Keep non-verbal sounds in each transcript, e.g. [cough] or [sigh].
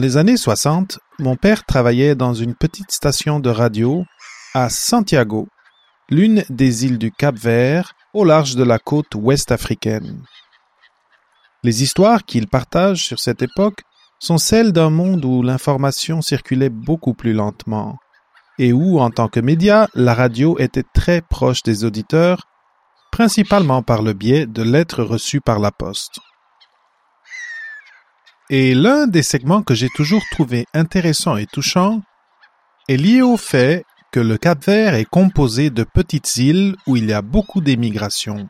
Dans les années 60, mon père travaillait dans une petite station de radio à Santiago, l'une des îles du Cap-Vert au large de la côte ouest africaine. Les histoires qu'il partage sur cette époque sont celles d'un monde où l'information circulait beaucoup plus lentement et où, en tant que média, la radio était très proche des auditeurs, principalement par le biais de lettres reçues par la poste. Et l'un des segments que j'ai toujours trouvé intéressant et touchant est lié au fait que le Cap-Vert est composé de petites îles où il y a beaucoup d'émigration.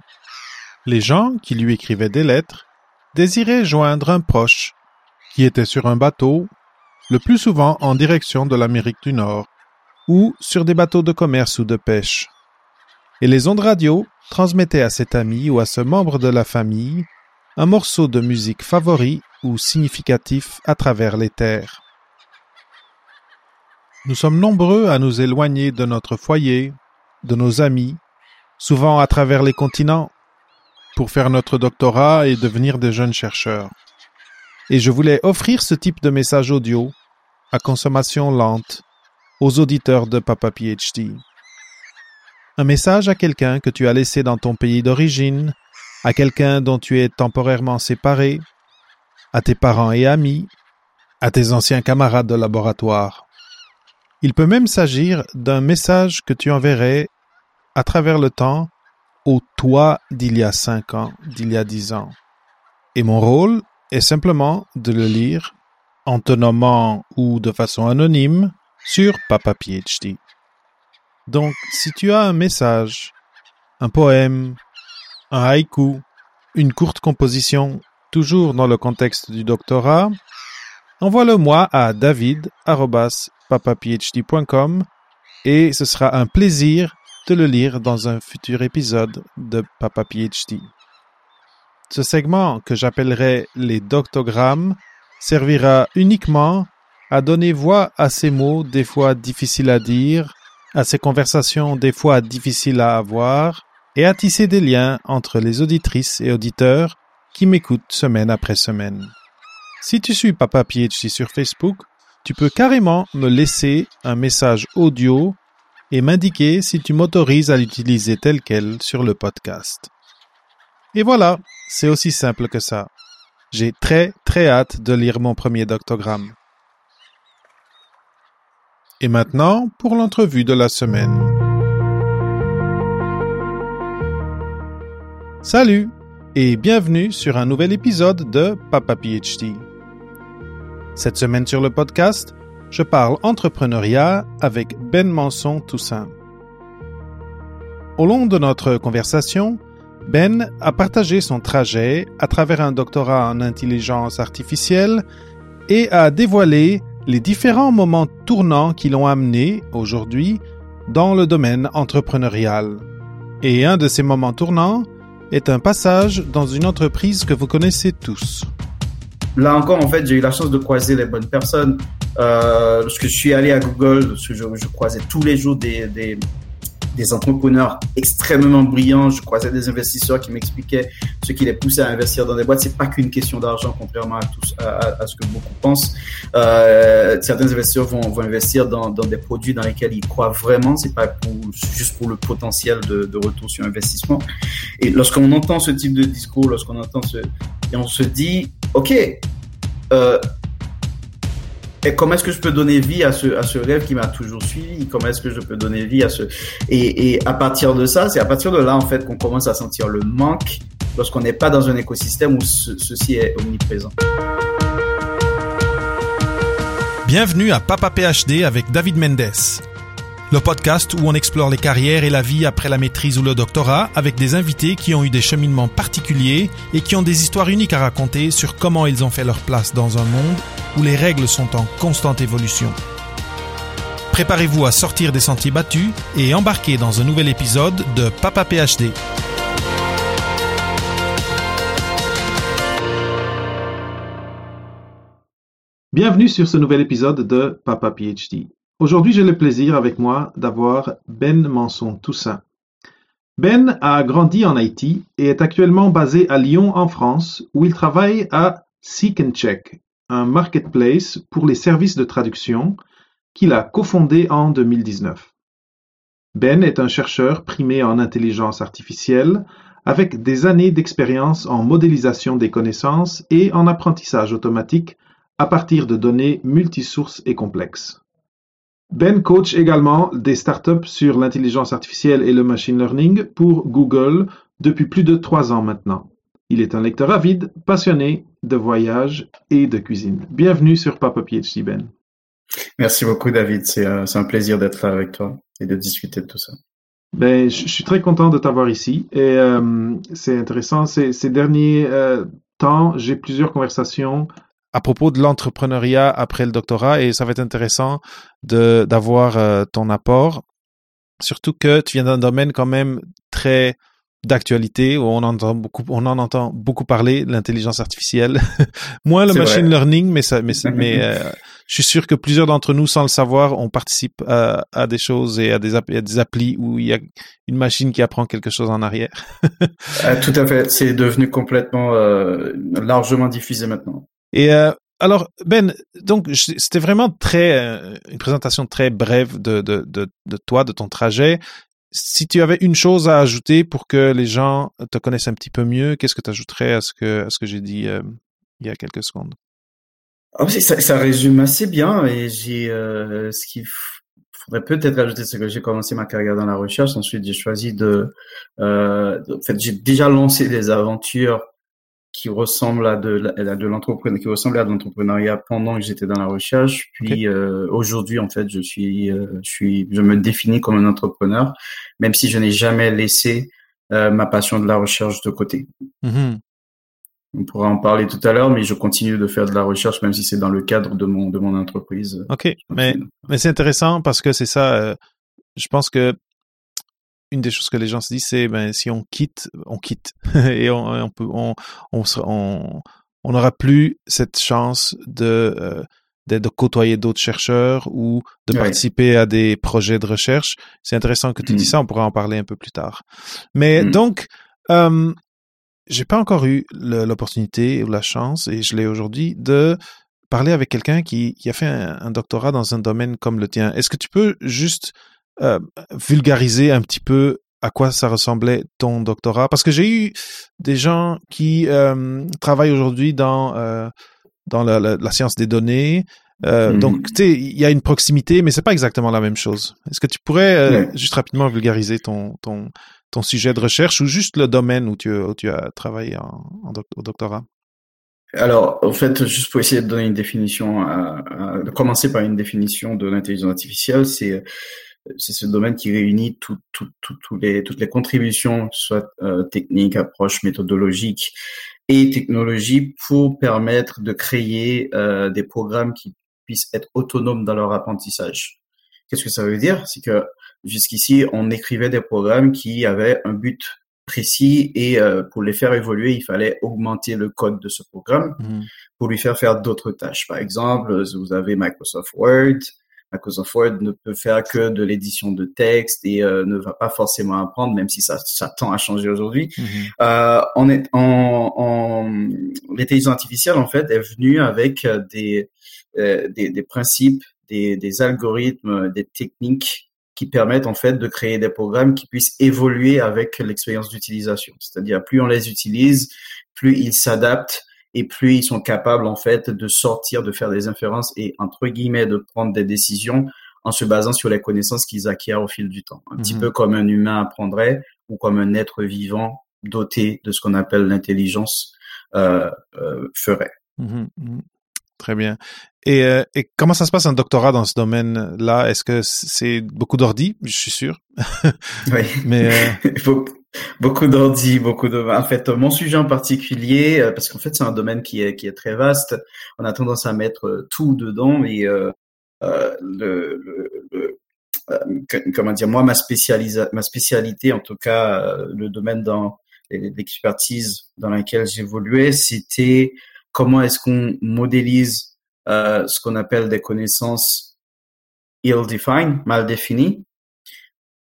Les gens qui lui écrivaient des lettres désiraient joindre un proche qui était sur un bateau, le plus souvent en direction de l'Amérique du Nord, ou sur des bateaux de commerce ou de pêche. Et les ondes radio transmettaient à cet ami ou à ce membre de la famille un morceau de musique favori ou significatif à travers les terres. Nous sommes nombreux à nous éloigner de notre foyer, de nos amis, souvent à travers les continents, pour faire notre doctorat et devenir des jeunes chercheurs. Et je voulais offrir ce type de message audio, à consommation lente, aux auditeurs de Papa PhD. Un message à quelqu'un que tu as laissé dans ton pays d'origine, à quelqu'un dont tu es temporairement séparé, à tes parents et amis, à tes anciens camarades de laboratoire. Il peut même s'agir d'un message que tu enverrais à travers le temps au toi d'il y a cinq ans, d'il y a dix ans. Et mon rôle est simplement de le lire en te nommant ou de façon anonyme sur Papa PhD. Donc, si tu as un message, un poème, un haïku, une courte composition toujours dans le contexte du doctorat, envoie-le-moi à david.papaphd.com et ce sera un plaisir de le lire dans un futur épisode de Papa PhD. Ce segment que j'appellerai les doctogrammes servira uniquement à donner voix à ces mots des fois difficiles à dire, à ces conversations des fois difficiles à avoir, et à tisser des liens entre les auditrices et auditeurs qui m'écoute semaine après semaine. Si tu suis Papa PhD sur Facebook, tu peux carrément me laisser un message audio et m'indiquer si tu m'autorises à l'utiliser tel quel sur le podcast. Et voilà, c'est aussi simple que ça. J'ai très très hâte de lire mon premier doctogramme. Et maintenant pour l'entrevue de la semaine. Salut et bienvenue sur un nouvel épisode de Papa PhD. Cette semaine sur le podcast, je parle entrepreneuriat avec Ben Manson Toussaint. Au long de notre conversation, Ben a partagé son trajet à travers un doctorat en intelligence artificielle et a dévoilé les différents moments tournants qui l'ont amené, aujourd'hui, dans le domaine entrepreneurial. Et un de ces moments tournants est un passage dans une entreprise que vous connaissez tous. Là encore, en fait, j'ai eu la chance de croiser les bonnes personnes. Euh, lorsque je suis allé à Google, je, je croisais tous les jours des, des, entrepreneurs extrêmement brillants, je croisais des investisseurs qui m'expliquaient ce qui les poussait à investir dans des boîtes. C'est pas qu'une question d'argent, contrairement à, tous, à, ce que beaucoup pensent. Euh, certains investisseurs vont, vont investir dans, dans, des produits dans lesquels ils croient vraiment. C'est pas pour, juste pour le potentiel de, de retour sur investissement. Et lorsqu'on entend ce type de discours, lorsqu'on entend ce, et on se dit, ok, euh, et comment est-ce que je peux donner vie à ce, à ce rêve qui m'a toujours suivi? Comment est-ce que je peux donner vie à ce... Et, et à partir de ça, c'est à partir de là, en fait, qu'on commence à sentir le manque lorsqu'on n'est pas dans un écosystème où ceci est omniprésent. Bienvenue à Papa PhD avec David Mendes le podcast où on explore les carrières et la vie après la maîtrise ou le doctorat avec des invités qui ont eu des cheminements particuliers et qui ont des histoires uniques à raconter sur comment ils ont fait leur place dans un monde où les règles sont en constante évolution. Préparez-vous à sortir des sentiers battus et embarquer dans un nouvel épisode de Papa PhD. Bienvenue sur ce nouvel épisode de Papa PhD. Aujourd'hui, j'ai le plaisir avec moi d'avoir Ben Manson Toussaint. Ben a grandi en Haïti et est actuellement basé à Lyon en France où il travaille à Seek and Check, un marketplace pour les services de traduction qu'il a cofondé en 2019. Ben est un chercheur primé en intelligence artificielle avec des années d'expérience en modélisation des connaissances et en apprentissage automatique à partir de données multisources et complexes. Ben coach également des startups sur l'intelligence artificielle et le machine learning pour Google depuis plus de trois ans maintenant. Il est un lecteur avide, passionné de voyage et de cuisine. Bienvenue sur Papa PhD Ben. Merci beaucoup David, c'est euh, un plaisir d'être là avec toi et de discuter de tout ça. Ben, je suis très content de t'avoir ici et euh, c'est intéressant. Ces, ces derniers euh, temps, j'ai plusieurs conversations à propos de l'entrepreneuriat après le doctorat et ça va être intéressant de d'avoir euh, ton apport. Surtout que tu viens d'un domaine quand même très d'actualité où on entend beaucoup, on en entend beaucoup parler, l'intelligence artificielle. [laughs] Moins le machine learning, mais ça, mais, mais [laughs] euh, je suis sûr que plusieurs d'entre nous, sans le savoir, on participe à, à des choses et à des, à des applis où il y a une machine qui apprend quelque chose en arrière. [laughs] Ah, tout à fait, c'est devenu complètement euh, largement diffusé maintenant. Et euh, alors Ben, donc c'était vraiment très euh, une présentation très brève de, de, de, de toi, de ton trajet si tu avais une chose à ajouter pour que les gens te connaissent un petit peu mieux, qu'est-ce que tu ajouterais à ce que, à ce que j'ai dit euh, il y a quelques secondes? Ah ça, ça, résume assez bien et j'ai euh, ce qu'il faudrait peut-être ajouter, c'est que j'ai commencé ma carrière dans la recherche. Ensuite, j'ai choisi de, euh, en fait, j'ai déjà lancé des aventures qui ressemble à de, de l'entrepreneuriat, qui ressemble à de l'entrepreneuriat pendant que j'étais dans la recherche. Puis euh, aujourd'hui, en fait, je suis, euh, je suis, je me définis comme un entrepreneur, même si je n'ai jamais laissé euh, ma passion de la recherche de côté. Mm-hmm. On pourra en parler tout à l'heure, mais je continue de faire de la recherche, même si c'est dans le cadre de mon de mon entreprise. Ok, mais mais c'est intéressant parce que c'est ça. je pense que une des choses que les gens se disent, c'est ben si on quitte, on quitte [laughs] et on, on peut, on, on, on, on n'aura plus cette chance de euh, de côtoyer d'autres chercheurs ou de participer à des projets de recherche. C'est intéressant que tu dis mm. ça. On pourra en parler un peu plus tard. Mais mm. donc, euh, j'ai pas encore eu l'opportunité ou la chance, et je l'ai aujourd'hui, de parler avec quelqu'un qui, qui a fait un, un, doctorat dans un domaine comme le tien. Est-ce que tu peux juste vulgariser un petit peu à quoi ça ressemblait ton doctorat Parce que j'ai eu des gens qui euh, travaillent aujourd'hui dans euh, dans la, la, science des données. Euh, mhm. Donc, tu sais, il y a une proximité, mais c'est pas exactement la même chose. Est-ce que tu pourrais euh, juste rapidement vulgariser ton ton ton sujet de recherche ou juste le domaine où tu, où tu as travaillé en, en au doctorat? Alors, en fait, juste pour essayer de donner une définition, de commencer par une définition de l'intelligence artificielle, c'est c'est ce domaine qui réunit tout, tout, tout, les, toutes les contributions, soit euh, techniques, approches méthodologiques et technologies, pour permettre de créer euh, des programmes qui puissent être autonomes dans leur apprentissage. Qu'est-ce que ça veut dire? C'est que jusqu'ici, on écrivait des programmes qui avaient un but précis et euh, pour les faire évoluer, il fallait augmenter le code de ce programme mmh. pour lui faire faire d'autres tâches. Par exemple, vous avez Microsoft Word, Microsoft Word ne peut faire que de l'édition de texte et euh, ne va pas forcément apprendre, même si ça, ça tend à changer aujourd'hui. Mm-hmm. euh, on est en, en l'intelligence artificielle en fait est venue avec euh, des, euh, des, des principes, des, des algorithmes, des techniques qui permettent en fait de créer des programmes qui puissent évoluer avec l'expérience d'utilisation. C'est-à-dire plus on les utilise, plus ils s'adaptent et plus ils sont capables en fait de sortir, de faire des inférences et entre guillemets de prendre des décisions en se basant sur les connaissances qu'ils acquièrent au fil du temps. Un petit mhm. peu comme un humain apprendrait ou comme un être vivant doté de ce qu'on appelle l'intelligence euh, euh, ferait. Mhm, mhm. Très bien. Et, euh, et, comment ça se passe un doctorat dans ce domaine-là? Est-ce que c'est beaucoup d'ordi? Je suis sûr. oui. [laughs] Mais euh... [laughs] beaucoup d'ordi, beaucoup de. En fait, mon sujet en particulier, euh, parce qu'en fait, c'est un domaine qui est qui est très vaste. On a tendance à mettre euh, tout dedans et euh, euh, le, le, le comment dire, moi, ma spécialisa ma spécialité, en tout cas, le domaine dans l'expertise dans laquelle j'évoluais, c'était comment est-ce qu'on modélise euh, ce qu'on appelle des connaissances ill-defined, mal définies,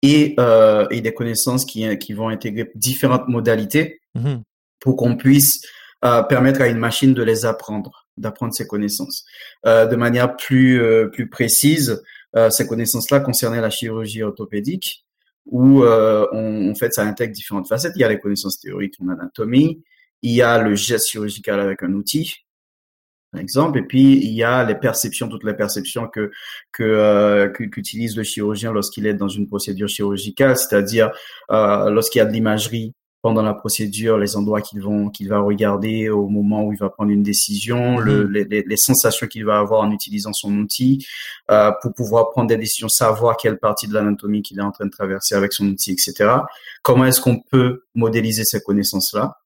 et, euh, et des connaissances qui, qui vont intégrer différentes modalités mm-hmm. pour qu'on puisse euh, permettre à une machine de les apprendre. d'apprendre ces connaissances. Euh, de manière plus euh, plus précise, euh, ces connaissances-là concernaient la chirurgie orthopédique, où on, en fait ça intègre différentes facettes. Il y a les connaissances théoriques en anatomie, il y a le geste chirurgical avec un outil, exemple, et puis il y a les perceptions, toutes les perceptions que que qu'utilise le chirurgien lorsqu'il est dans une procédure chirurgicale, c'est-à-dire lorsqu'il y a de l'imagerie pendant la procédure, les endroits qu'il vont qu'il va regarder au moment où il va prendre une décision, le, mhm. les, les, sensations qu'il va avoir en utilisant son outil euh, pour pouvoir prendre des décisions, savoir quelle partie de l'anatomie qu'il est en train de traverser avec son outil, etc. Comment est-ce qu'on peut modéliser ces connaissances-là?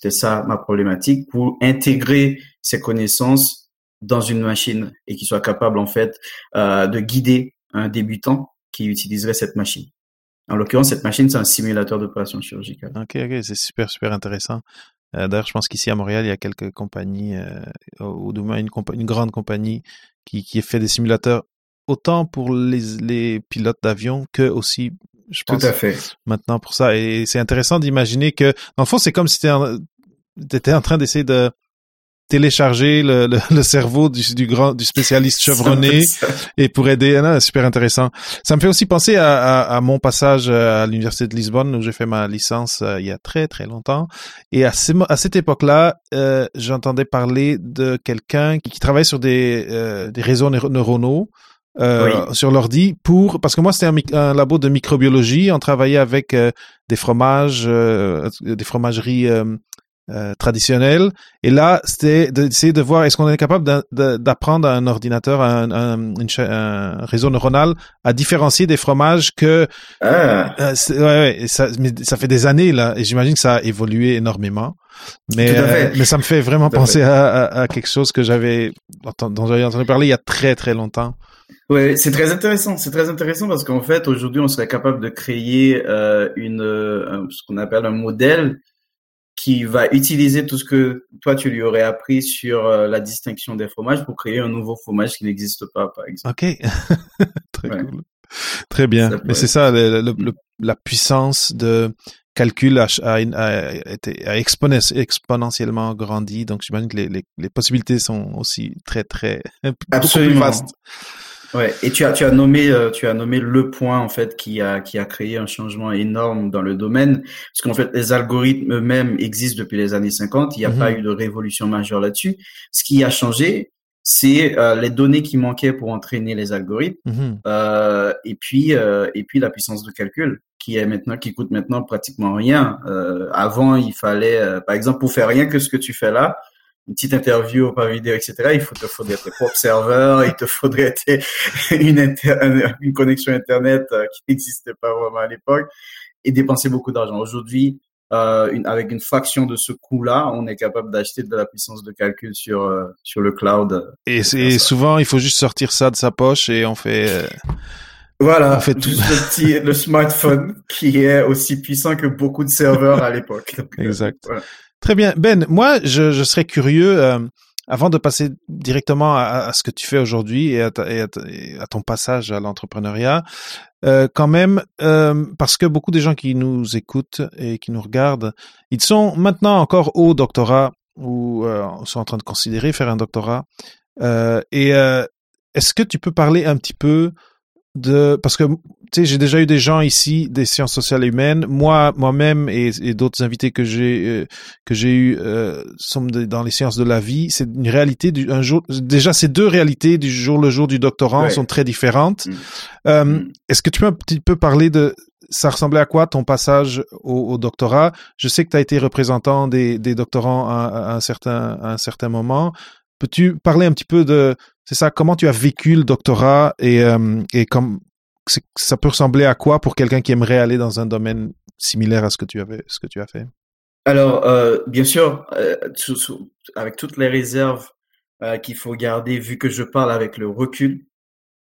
C'était ça ma problématique pour intégrer ces connaissances dans une machine et qu'il soit capable en fait euh, de guider un débutant qui utiliserait cette machine. En l'occurrence, cette machine, c'est un simulateur d'opération chirurgicale. Ok, ok, c'est super, super intéressant. Euh, D'ailleurs, je pense qu'ici à Montréal, il y a quelques compagnies, ou du moins une, une, grande compagnie qui, qui fait des simulateurs autant pour les, les pilotes d'avion que aussi, je pense, Tout à fait. maintenant pour ça. Et c'est intéressant d'imaginer que, dans le fond, c'est comme si tu étais en train d'essayer de télécharger le, le, [laughs] cerveau du, du, grand du spécialiste [laughs] chevronné et pour aider. Ah, super intéressant. Ça me fait aussi penser à, à, à mon passage à l'université de Lisbonne où j'ai fait ma licence euh, il y a très très longtemps. Et à, à cette époque là euh, j'entendais parler de quelqu'un qui, qui, travaille sur des euh, des réseaux neuronaux euh, sur l'ordi pour parce que moi c'était un, un, labo de microbiologie on travaillait avec euh, des fromages euh, des fromageries euh, traditionnel. Et là, c'était d'essayer de voir est-ce qu'on est capable d'apprendre à un ordinateur, à un, un, un, réseau neuronal, à différencier des fromages que. Ah. Euh, ouais, ouais, ça, mais ça fait des années là, et j'imagine que ça a évolué énormément. Mais euh, mais ça me fait vraiment penser à, à, à, quelque chose que j'avais dont j'avais entendu parler il y a très très longtemps. Ouais, c'est très intéressant. C'est très intéressant parce qu'en fait, aujourd'hui, on serait capable de créer euh, une ce qu'on appelle un modèle qui va utiliser tout ce que toi tu lui aurais appris sur euh, la distinction des fromages pour créer un nouveau fromage qui n'existe pas, par exemple. Ok, [laughs] très cool, très bien. Mais c'est ça, la puissance de calcul a, a, a, a exponentiellement grandi, donc j'imagine que les, les, les, possibilités sont aussi très très [laughs] Absolument. plus vastes. Ouais, et tu as tu as nommé euh, tu as nommé le point en fait qui a qui a créé un changement énorme dans le domaine parce qu'en fait les algorithmes eux-mêmes existent depuis les années 50, il n'y a pas mhm. eu de révolution majeure là-dessus. Ce qui a changé, c'est euh, les données qui manquaient pour entraîner les algorithmes mhm. euh, et puis euh, et puis la puissance de calcul qui est maintenant qui coûte maintenant pratiquement rien. avant, il fallait par exemple pour faire rien que ce que tu fais là, une petite interview par vidéo, etc., il faut, te faudrait tes propres serveurs, il te faudrait une, une connexion Internet euh, qui n'existait pas vraiment à l'époque et dépenser beaucoup d'argent. Aujourd'hui, euh, une, avec une fraction de ce coût-là, on est capable d'acheter de la puissance de calcul sur euh, sur le cloud. Et, c'est souvent, il faut juste sortir ça de sa poche et on fait. Euh, voilà, on fait tout. juste le petit le smartphone qui est aussi puissant que beaucoup de serveurs à l'époque. [laughs] Exact. Voilà. Très bien. Ben, moi, je, serais curieux, euh, avant de passer directement à, ce que tu fais aujourd'hui et, à, ton passage à l'entrepreneuriat, euh, quand même, euh, parce que beaucoup des gens qui nous écoutent et qui nous regardent, ils sont maintenant encore au doctorat ou sont en train de considérer faire un doctorat. Et est-ce que tu peux parler un petit peu de parce que tu sais j'ai déjà eu des gens ici des sciences sociales et humaines moi moi-même et, et d'autres invités que j'ai euh, que j'ai eu euh, sont dans les sciences de la vie c'est une réalité du un jour déjà ces deux réalités du jour le jour du doctorant ouais. sont très différentes mmh. Euh, mmh. est-ce que tu peux un petit peu parler de ça ressemblait à quoi ton passage au, au doctorat? Je sais que tu as été représentant des, des doctorants à, à, un certain à un certain moment peux-tu parler un petit peu de c'est ça, comment tu as vécu le doctorat et, euh, et comme ça peut ressembler à quoi pour quelqu'un qui aimerait aller dans un domaine similaire à ce que tu avais, ce que tu as fait? Alors, euh, bien sûr, euh, avec toutes les réserves euh, qu'il faut garder, vu que je parle avec le recul,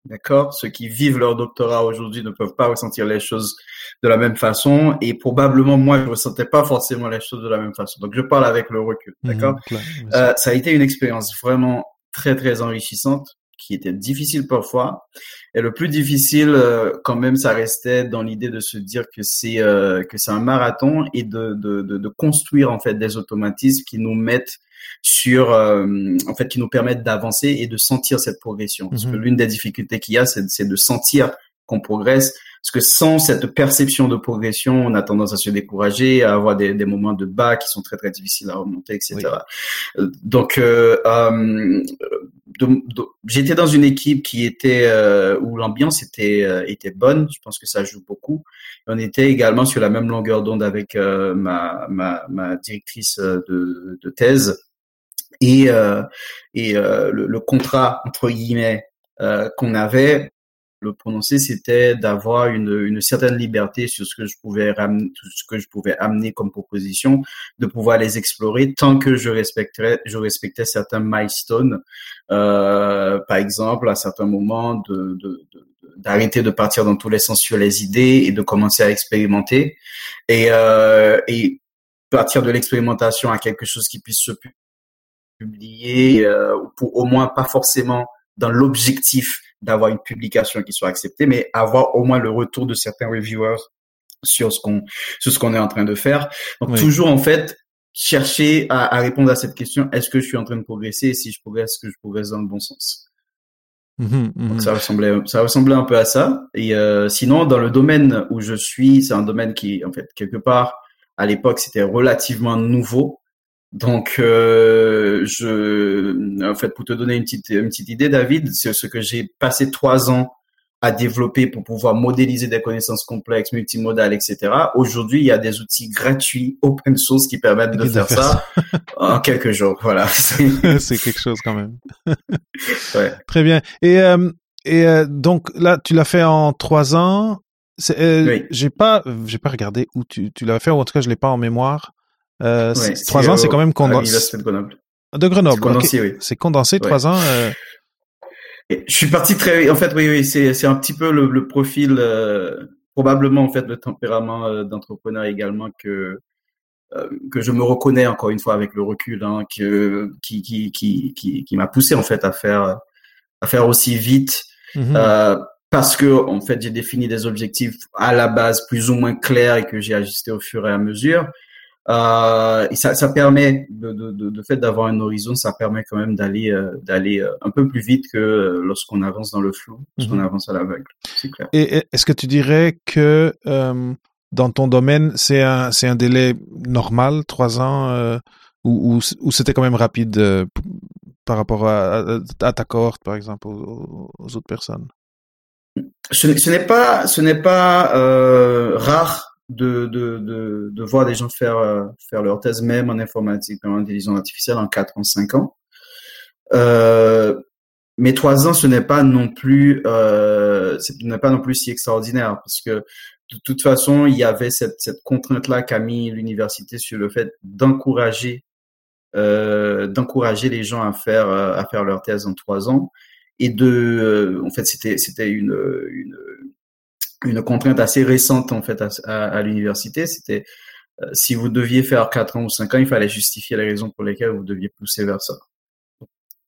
d'accord? Ceux qui vivent leur doctorat aujourd'hui ne peuvent pas ressentir les choses de la même façon et probablement moi je ressentais pas forcément les choses de la même façon. Donc je parle avec le recul, mmh d'accord? mmh, Ça a été une expérience vraiment très très enrichissante qui était difficile parfois. Et le plus difficile, euh, quand même, ça restait dans l'idée de se dire que c'est euh, que c'est un marathon et de, de, de, de, construire en fait des automatismes qui nous mettent sur, euh, en fait, qui nous permettent d'avancer et de sentir cette progression. Parce que mhm. l'une des difficultés qu'il y a, c'est de sentir qu'on progresse. Parce que sans cette perception de progression, on a tendance à se décourager, à avoir des, des moments de bas qui sont très très difficiles à remonter, etc. Donc, euh, euh, j'étais dans une équipe qui était euh, où l'ambiance était euh, était bonne. Je pense que ça joue beaucoup. On était également sur la même longueur d'onde avec euh, ma, ma, ma directrice de, de thèse et et le, le, contrat entre guillemets qu'on avait le prononcer, c'était d'avoir une, certaine liberté sur ce que je pouvais ramener, ce que je pouvais amener comme proposition, de pouvoir les explorer tant que je respecterais, je respectais certains milestones, euh, par exemple à certains moments d'arrêter de, partir dans tous les sens sur les idées et de commencer à expérimenter. Et, euh, et partir de l'expérimentation à quelque chose qui puisse se publier euh, pour au moins pas forcément dans l'objectif d'avoir une publication qui soit acceptée, mais avoir au moins le retour de certains reviewers sur ce qu'on sur ce qu'on est en train de faire. Donc toujours en fait chercher à, à, répondre à cette question est-ce que je suis en train de progresser et si je progresse, est-ce que je progresse dans le bon sens? Mmh Donc mmh ça ressemblait ça ressemblait un peu à ça. Et euh, sinon dans le domaine où je suis, c'est un domaine qui en fait quelque part à l'époque c'était relativement nouveau. Donc, euh, je, en fait, pour te donner une petite, une petite idée, David, c'est ce que j'ai passé trois ans à développer pour pouvoir modéliser des connaissances complexes, multimodales, etc. Aujourd'hui, il y a des outils gratuits, open source, qui permettent de faire, ça, en quelques jours. Voilà. [laughs] [laughs] c'est quelque chose quand même. [laughs] ouais. Très bien. Et, euh, et euh, donc là, tu l'as fait en trois ans. Euh, oui. J'ai pas, j'ai pas regardé où tu, tu l'as fait, ou en tout cas, je l'ai pas en mémoire. Euh, trois ans, c'est quand même condensé. de Grenoble. De Grenoble. C'est condensé, oui. C'est condensé, trois ans. Euh... je suis parti très, en fait, oui, oui, c'est, un petit peu le, le profil, euh, probablement, en fait, le tempérament euh, d'entrepreneur également que, euh, que je me reconnais encore une fois avec le recul, hein, que, qui, qui, qui, qui, qui m'a poussé, en fait, à faire, à faire aussi vite. Mm-hmm. parce que en fait j'ai défini des objectifs à la base plus ou moins clairs et que j'ai ajusté au fur et à mesure euh, et ça, ça permet de, de, de, de fait d'avoir un horizon, ça permet quand même d'aller euh, d'aller euh, un peu plus vite que lorsqu'on avance dans le flou, lorsqu'on mhm. avance à l'aveugle. C'est clair. Et est-ce que tu dirais que euh, dans ton domaine, c'est un c'est un délai normal, trois ans, ou, ou, ou c'était quand même rapide par rapport à, à, ta cohorte, par exemple, aux, aux autres personnes? Ce, ce n'est pas ce n'est pas rare de, de, de, de, voir des gens faire, euh, faire leur thèse même en informatique, en intelligence artificielle en 4 ans, 5 ans. Euh, mais trois ans, ce n'est pas non plus, euh, ce n'est pas non plus si extraordinaire parce que de toute façon, il y avait cette, cette contrainte-là qu'a mis l'université sur le fait d'encourager, d'encourager les gens à faire, à faire leur thèse en trois ans et de, en fait, c'était, c'était une une contrainte assez récente en fait à, l'université. C'était euh, si vous deviez faire 4 ans ou 5 ans, il fallait justifier les raisons pour lesquelles vous deviez pousser vers ça.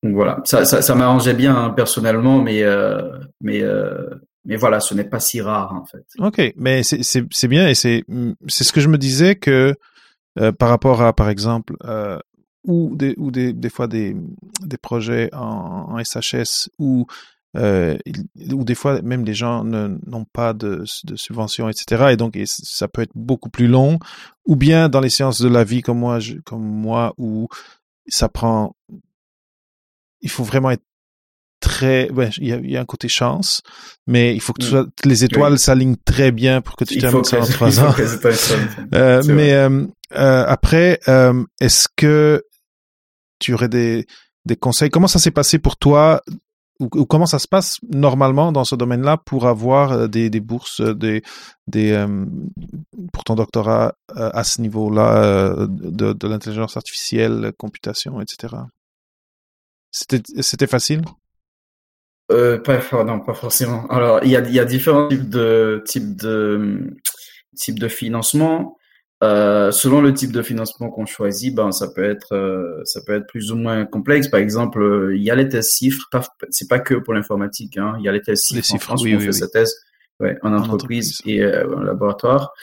Donc voilà, ça, ça, m'arrangeait bien hein, personnellement, mais euh, mais euh, mais voilà, ce n'est pas si rare en fait. Ok, mais c'est bien et c'est c'est ce que je me disais que par rapport à par exemple ou des ou des des fois des des projets en, en SHS où euh, ou des fois même les gens n'ont pas de, de subvention, etc. Et donc ça peut être beaucoup plus long. Ou bien dans les séances de la vie comme moi, je, comme moi, où ça prend, il faut vraiment être très, ouais, il y a, y a, un côté chance, mais il faut que, mm. les étoiles s'alignent très bien pour que tu termines ça en trois [laughs] ans. [laughs] euh, mais euh, euh, après, est-ce que tu aurais des des conseils? Comment ça s'est passé pour toi ou, comment ça se passe normalement dans ce domaine-là pour avoir euh, des, bourses, euh, euh, pour ton doctorat à ce niveau-là de, l'intelligence artificielle, computation, etc. C'était, facile? Pas, non, pas forcément. Alors, il y a, y a différents types de types de types de financement. Euh, selon le type de financement qu'on choisit, ben ça peut être euh, ça peut être plus ou moins complexe. Par exemple, euh, il y a les tests chiffres. C'est pas que pour l'informatique. Hein. Il y a les tests chiffres. Les chiffres, en France, oui, on fait sa thèse ouais, en, entreprise, et en laboratoire.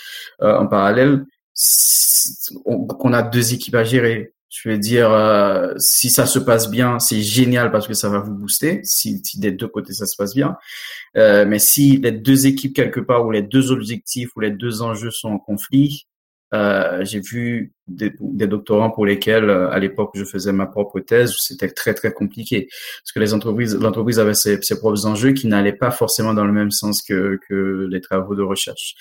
en parallèle, on, on, a deux équipes à gérer. Je veux dire, si ça se passe bien, c'est génial parce que ça va vous booster. Si, si des deux côtés ça se passe bien, mais si les deux équipes quelque part ou les deux objectifs ou les deux enjeux sont en conflit, euh, j'ai vu des, doctorants pour lesquels, euh, à l'époque, je faisais ma propre thèse, c'était très très compliqué parce que les entreprises, l'entreprise avait ses, propres enjeux qui n'allaient pas forcément dans le même sens que, les travaux de recherche.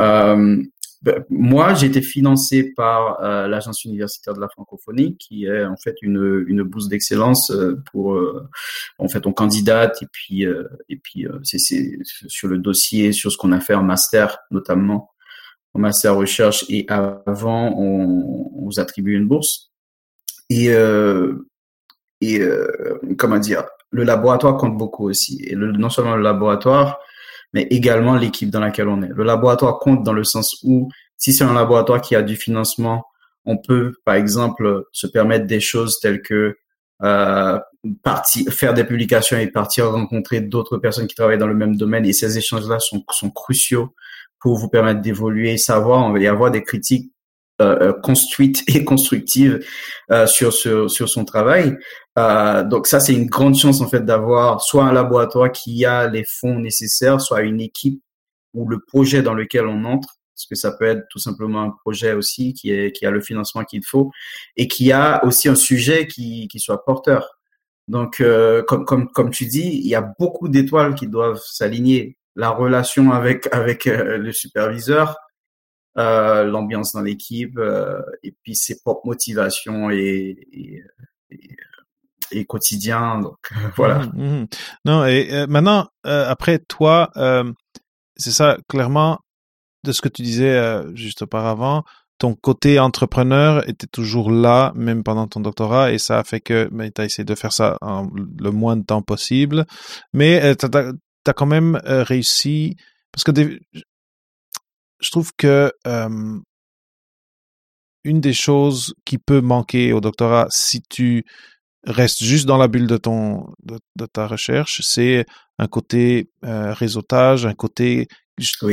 Euh, ben, moi, j'ai été financé par l'agence universitaire de la francophonie, qui est en fait une, une bourse d'excellence pour en fait on candidate et puis et puis c'est sur le dossier sur ce qu'on a fait en master notamment en master recherche et avant, on, on vous attribue une bourse. Et, euh, et euh, comment dire, le laboratoire compte beaucoup aussi. Et le, non seulement le laboratoire, mais également l'équipe dans laquelle on est. Le laboratoire compte dans le sens où si c'est un laboratoire qui a du financement, on peut, par exemple, se permettre des choses telles que euh, partir, faire des publications et partir rencontrer d'autres personnes qui travaillent dans le même domaine. Et ces échanges-là sont, sont cruciaux pour vous permettre d'évoluer, savoir, on va y avoir des critiques euh, euh construites [laughs] et constructives euh, sur, sur, sur son travail. Euh, donc ça, c'est une grande chance en fait d'avoir soit un laboratoire qui a les fonds nécessaires, soit une équipe ou le projet dans lequel on entre, parce que ça peut être tout simplement un projet aussi qui, est, qui a le financement qu'il faut et qui a aussi un sujet qui, qui soit porteur. Donc, euh, comme, comme, comme tu dis, il y a beaucoup d'étoiles qui doivent s'aligner la relation avec avec euh, le superviseur, euh, l'ambiance dans l'équipe euh, et puis ses propres motivations et, et, et, quotidien. Donc voilà. Mmh, mmh. Non et maintenant après toi, c'est ça clairement de ce que tu disais juste auparavant ton côté entrepreneur était toujours là, même pendant ton doctorat, et ça a fait que ben, tu as essayé de faire ça en le moins de temps possible. Mais tu tu as quand même euh, réussi parce que je trouve que euh, une des choses qui peut manquer au doctorat si tu restes juste dans la bulle de ton de, ta recherche, c'est un côté euh, réseautage, un côté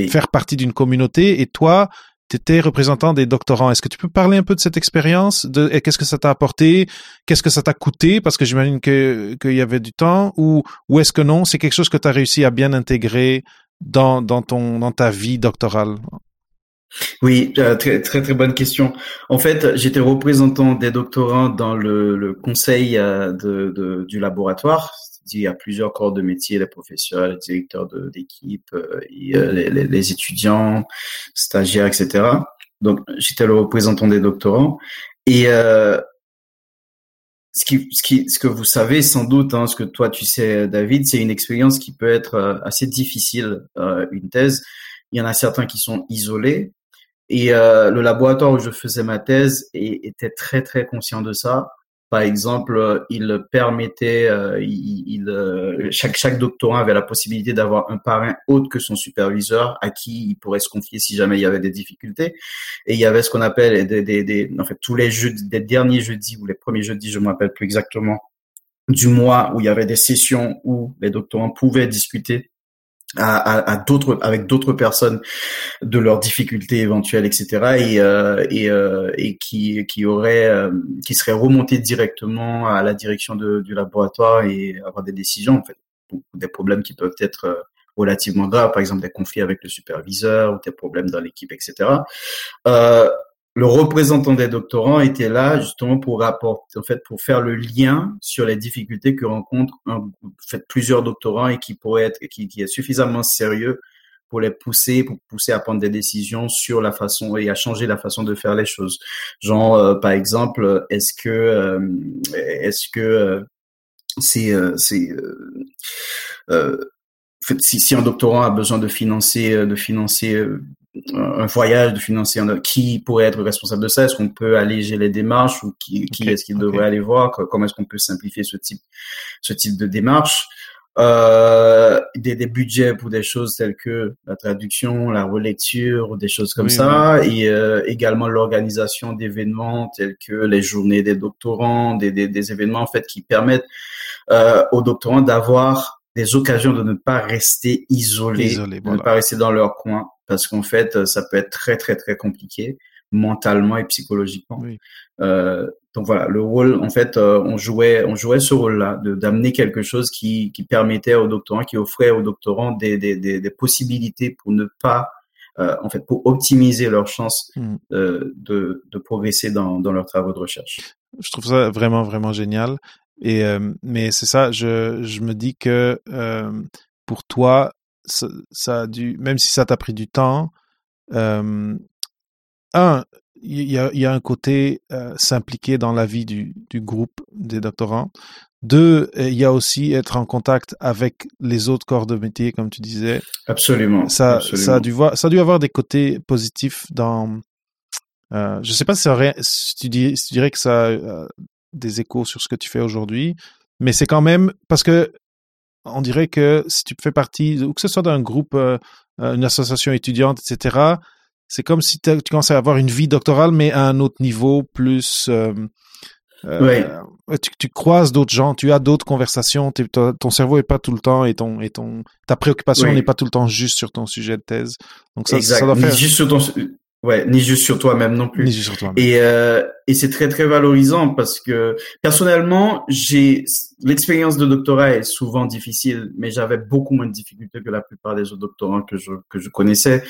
faire partie d'une communauté. Et toi, tu étais représentant des doctorants. Est-ce que tu peux parler un peu de cette expérience de qu'est-ce que ça t'a apporté, qu'est-ce que ça t'a coûté? Parce que j'imagine que qu'il y avait du temps ou ou est-ce que non, c'est quelque chose que tu as réussi à bien intégrer dans dans ton dans ta vie doctorale? Oui, euh, très très bonne question. En fait, j'étais représentant des doctorants dans le, le conseil euh, de, du laboratoire, y a plusieurs corps de métier, les professeurs, les directeurs d'équipe, euh, euh, les, étudiants, stagiaires, etc. Donc, j'étais le représentant des doctorants. Et euh, ce, qui, ce, qui, ce que vous savez sans doute, hein, ce que toi tu sais, David, c'est une expérience qui peut être assez difficile, une thèse. Il y en a certains qui sont isolés. Et le laboratoire où je faisais ma thèse était très très conscient de ça. Par exemple, euh, il permettait, euh, il, euh, chaque, chaque doctorant avait la possibilité d'avoir un parrain autre que son superviseur à qui il pourrait se confier si jamais il y avait des difficultés. Et il y avait ce qu'on appelle des, des, des, en fait, tous les jeudis, des derniers jeudis ou les premiers jeudis, je me rappelle plus exactement, du mois où il y avait des sessions où les doctorants pouvaient discuter à, à, d'autres avec d'autres personnes de leurs difficultés éventuelles etc et euh, et, euh, et qui qui aurait euh, qui serait remonté directement à la direction de, du laboratoire et avoir des décisions en fait. Des problèmes qui peuvent être euh, relativement graves par exemple des conflits avec le superviseur ou des problèmes dans l'équipe etc le représentant des doctorants était là justement pour rapporter, en fait, pour faire le lien sur les difficultés que rencontrent plusieurs doctorants et qui être, qui, est suffisamment sérieux pour les pousser, pour pousser à prendre des décisions sur la façon et à changer la façon de faire les choses. Genre, euh, par exemple, est-ce que, euh, est-ce que euh, c'est, si, si un doctorant a besoin de financer, de financer un voyage, de financer un, qui pourrait être responsable de ça? Est-ce qu'on peut alléger les démarches ou qui, qui est-ce qu'il devrait aller voir? Comment est-ce qu'on peut simplifier ce type, ce type de démarche? Euh, des, des, budgets pour des choses telles que la traduction, la relecture, des choses comme ça, et euh, également l'organisation d'événements tels que les journées des doctorants, des, des, des événements en fait qui permettent euh, aux doctorants d'avoir des occasions de ne pas rester isolés, de ne pas rester dans leur coin, parce qu'en fait, ça peut être très très très compliqué mentalement et psychologiquement. Euh, donc voilà, le rôle, en fait, euh, on jouait, on jouait ce rôle-là, de d'amener quelque chose qui, qui permettait aux doctorants, qui offrait aux doctorants des, des, des, des possibilités pour ne pas, euh, en fait, pour optimiser leurs chances mm. euh, de, de progresser dans, dans leurs travaux de recherche. Je trouve ça vraiment, vraiment génial. Et euh, mais c'est ça, je, je me dis que pour toi, ça, ça, a dû, même si ça t'a pris du temps, un, il y a, y a, un côté euh, s'impliquer dans la vie du, du, groupe des doctorants. Deux, il y a aussi être en contact avec les autres corps de métier, comme tu disais. Absolument. Ça, absolument. ça a dû voir, ça a dû avoir des côtés positifs dans. Euh, je sais pas si, ça, si, tu, dis, si tu dirais que ça a euh, des échos sur ce que tu fais aujourd'hui, mais c'est quand même parce que on dirait que si tu fais partie, ou que ce soit d'un groupe, euh, une association étudiante, etc c'est comme si tu commençais à avoir une vie doctorale, mais à un autre niveau, plus. Euh, euh, tu, tu, croises d'autres gens, tu as d'autres conversations, ton cerveau est pas tout le temps et ton et ton ta préoccupation n'est pas tout le temps juste sur ton sujet de thèse. Donc ça, exact. ça doit faire... Ni juste sur ton ouais, ni juste sur toi-même non plus. Ni juste sur toi. Et euh, et c'est très très valorisant parce que personnellement, j'ai l'expérience de doctorat est souvent difficile, mais j'avais beaucoup moins de difficultés que la plupart des autres doctorants que je que je connaissais